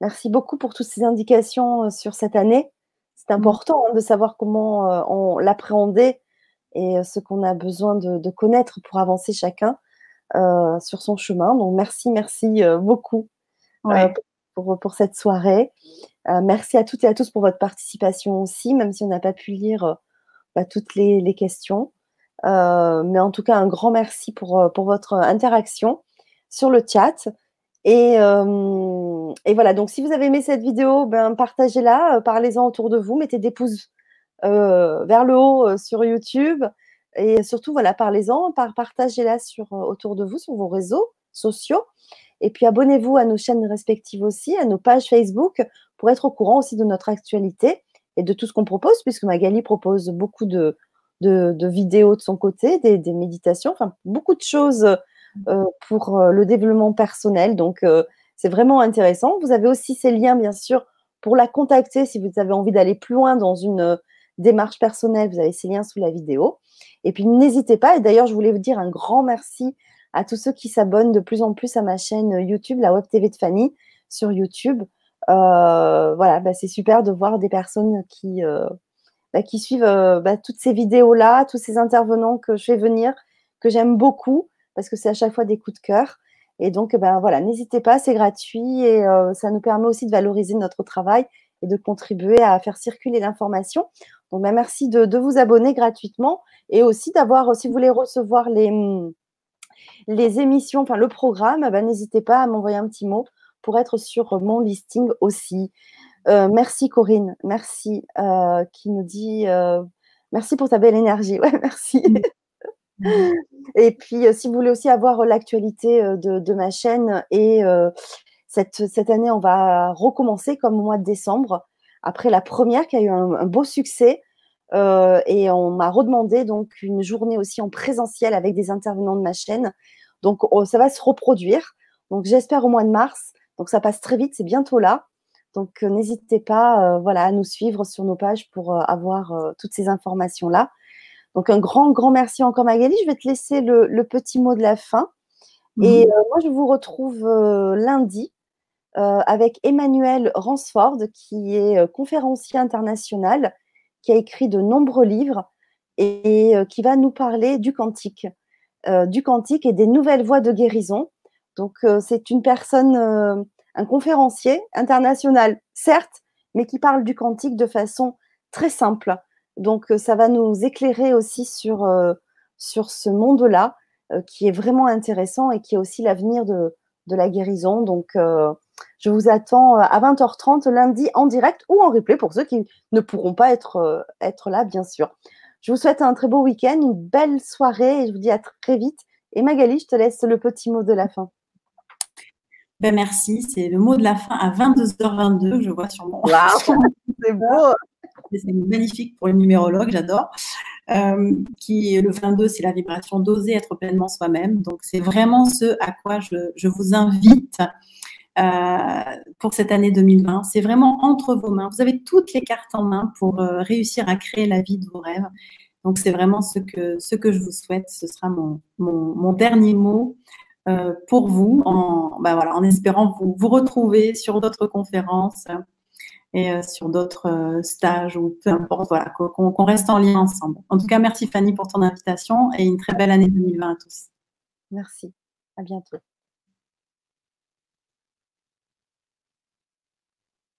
Merci beaucoup pour toutes ces indications sur cette année. C'est hmm. important hein, de savoir comment on l'appréhender et ce qu'on a besoin de, connaître pour avancer chacun sur son chemin. Donc, merci, merci beaucoup. Euh, pour, pour cette soirée. merci à toutes et à tous pour votre participation aussi, même si on n'a pas pu lire bah, toutes les, les questions. mais en tout cas, un grand merci pour, pour votre interaction sur le chat. Et, et, voilà, donc si vous avez aimé cette vidéo, ben, partagez-la, parlez-en autour de vous, mettez des pouces vers le haut sur YouTube. Et surtout, voilà, parlez-en, partagez-la sur, autour de vous, sur vos réseaux sociaux. Et puis, abonnez-vous à nos chaînes respectives aussi, à nos pages Facebook, pour être au courant aussi de notre actualité et de tout ce qu'on propose, puisque Magali propose beaucoup de, de, vidéos de son côté, des, des, méditations, enfin, beaucoup de choses euh, pour euh, le développement personnel. Donc, euh, c'est vraiment intéressant. Vous avez aussi ces liens, bien sûr, pour la contacter si vous avez envie d'aller plus loin dans une démarche personnelle. Vous avez ces liens sous la vidéo. Et puis, n'hésitez pas. Et d'ailleurs, je voulais vous dire un grand merci à tous ceux qui s'abonnent de plus en plus à ma chaîne YouTube, la Web TV de Fanny, sur YouTube. voilà, bah, c'est super de voir des personnes qui, bah, qui suivent bah, toutes ces vidéos-là, tous ces intervenants que je fais venir, que j'aime beaucoup parce que c'est à chaque fois des coups de cœur. Et donc, ben voilà, n'hésitez pas, c'est gratuit et euh, ça nous permet aussi de valoriser notre travail et de contribuer à faire circuler l'information. Donc, ben, merci de, vous abonner gratuitement et aussi d'avoir, si vous voulez recevoir les, les émissions, enfin le programme, ben, n'hésitez pas à m'envoyer un petit mot pour être sur mon listing aussi. Euh, merci Corinne, merci euh, qui nous dit merci pour ta belle énergie. Ouais, merci. Et puis, euh, si vous voulez aussi avoir euh, l'actualité euh, de, ma chaîne, et cette, cette, année, on va recommencer comme au mois de décembre, après la première qui a eu un, beau succès. et on m'a redemandé donc une journée aussi en présentiel avec des intervenants de ma chaîne. Donc, oh, ça va se reproduire. Donc, j'espère au mois de mars. Donc, ça passe très vite, c'est bientôt là. Donc, n'hésitez pas voilà, à nous suivre sur nos pages pour avoir toutes ces informations-là. Donc un grand, grand merci encore Magali. Je vais te laisser le, petit mot de la fin. Et mhm. euh, moi, je vous retrouve euh, lundi euh, avec Emmanuel Ransford, qui est conférencier international, qui a écrit de nombreux livres et, qui va nous parler du quantique, du quantique et des nouvelles voies de guérison. Donc, c'est une personne, un conférencier international, certes, mais qui parle du quantique de façon très simple. Donc, euh, ça va nous éclairer aussi sur, euh, sur ce monde-là, euh, qui est vraiment intéressant et qui est aussi l'avenir de, de, la guérison. Donc, je vous attends à 20h30 lundi en direct ou en replay pour ceux qui ne pourront pas être, être là, bien sûr. Je vous souhaite un très beau week-end, une belle soirée et je vous dis à très vite. Et Magali, je te laisse le petit mot de la fin. Ben merci, c'est le mot de la fin à 22h22, je vois sur mon. c'est beau c'est magnifique pour une numérologue, j'adore. Euh, qui le 22, c'est la vibration d'oser être pleinement soi-même. Donc, c'est vraiment ce à quoi je, vous invite euh, pour cette année 2020. C'est vraiment entre vos mains. Vous avez toutes les cartes en main pour euh, réussir à créer la vie de vos rêves. Donc, c'est vraiment ce que, ce que je vous souhaite. Ce sera mon, mon, dernier mot. pour vous, en, ben voilà, en espérant vous, vous retrouver sur d'autres conférences, et euh, sur d'autres euh, stages ou peu importe, voilà, qu'on reste en lien ensemble. En tout cas, merci Fanny pour ton invitation et une très belle année 2020 à tous. Merci. À bientôt.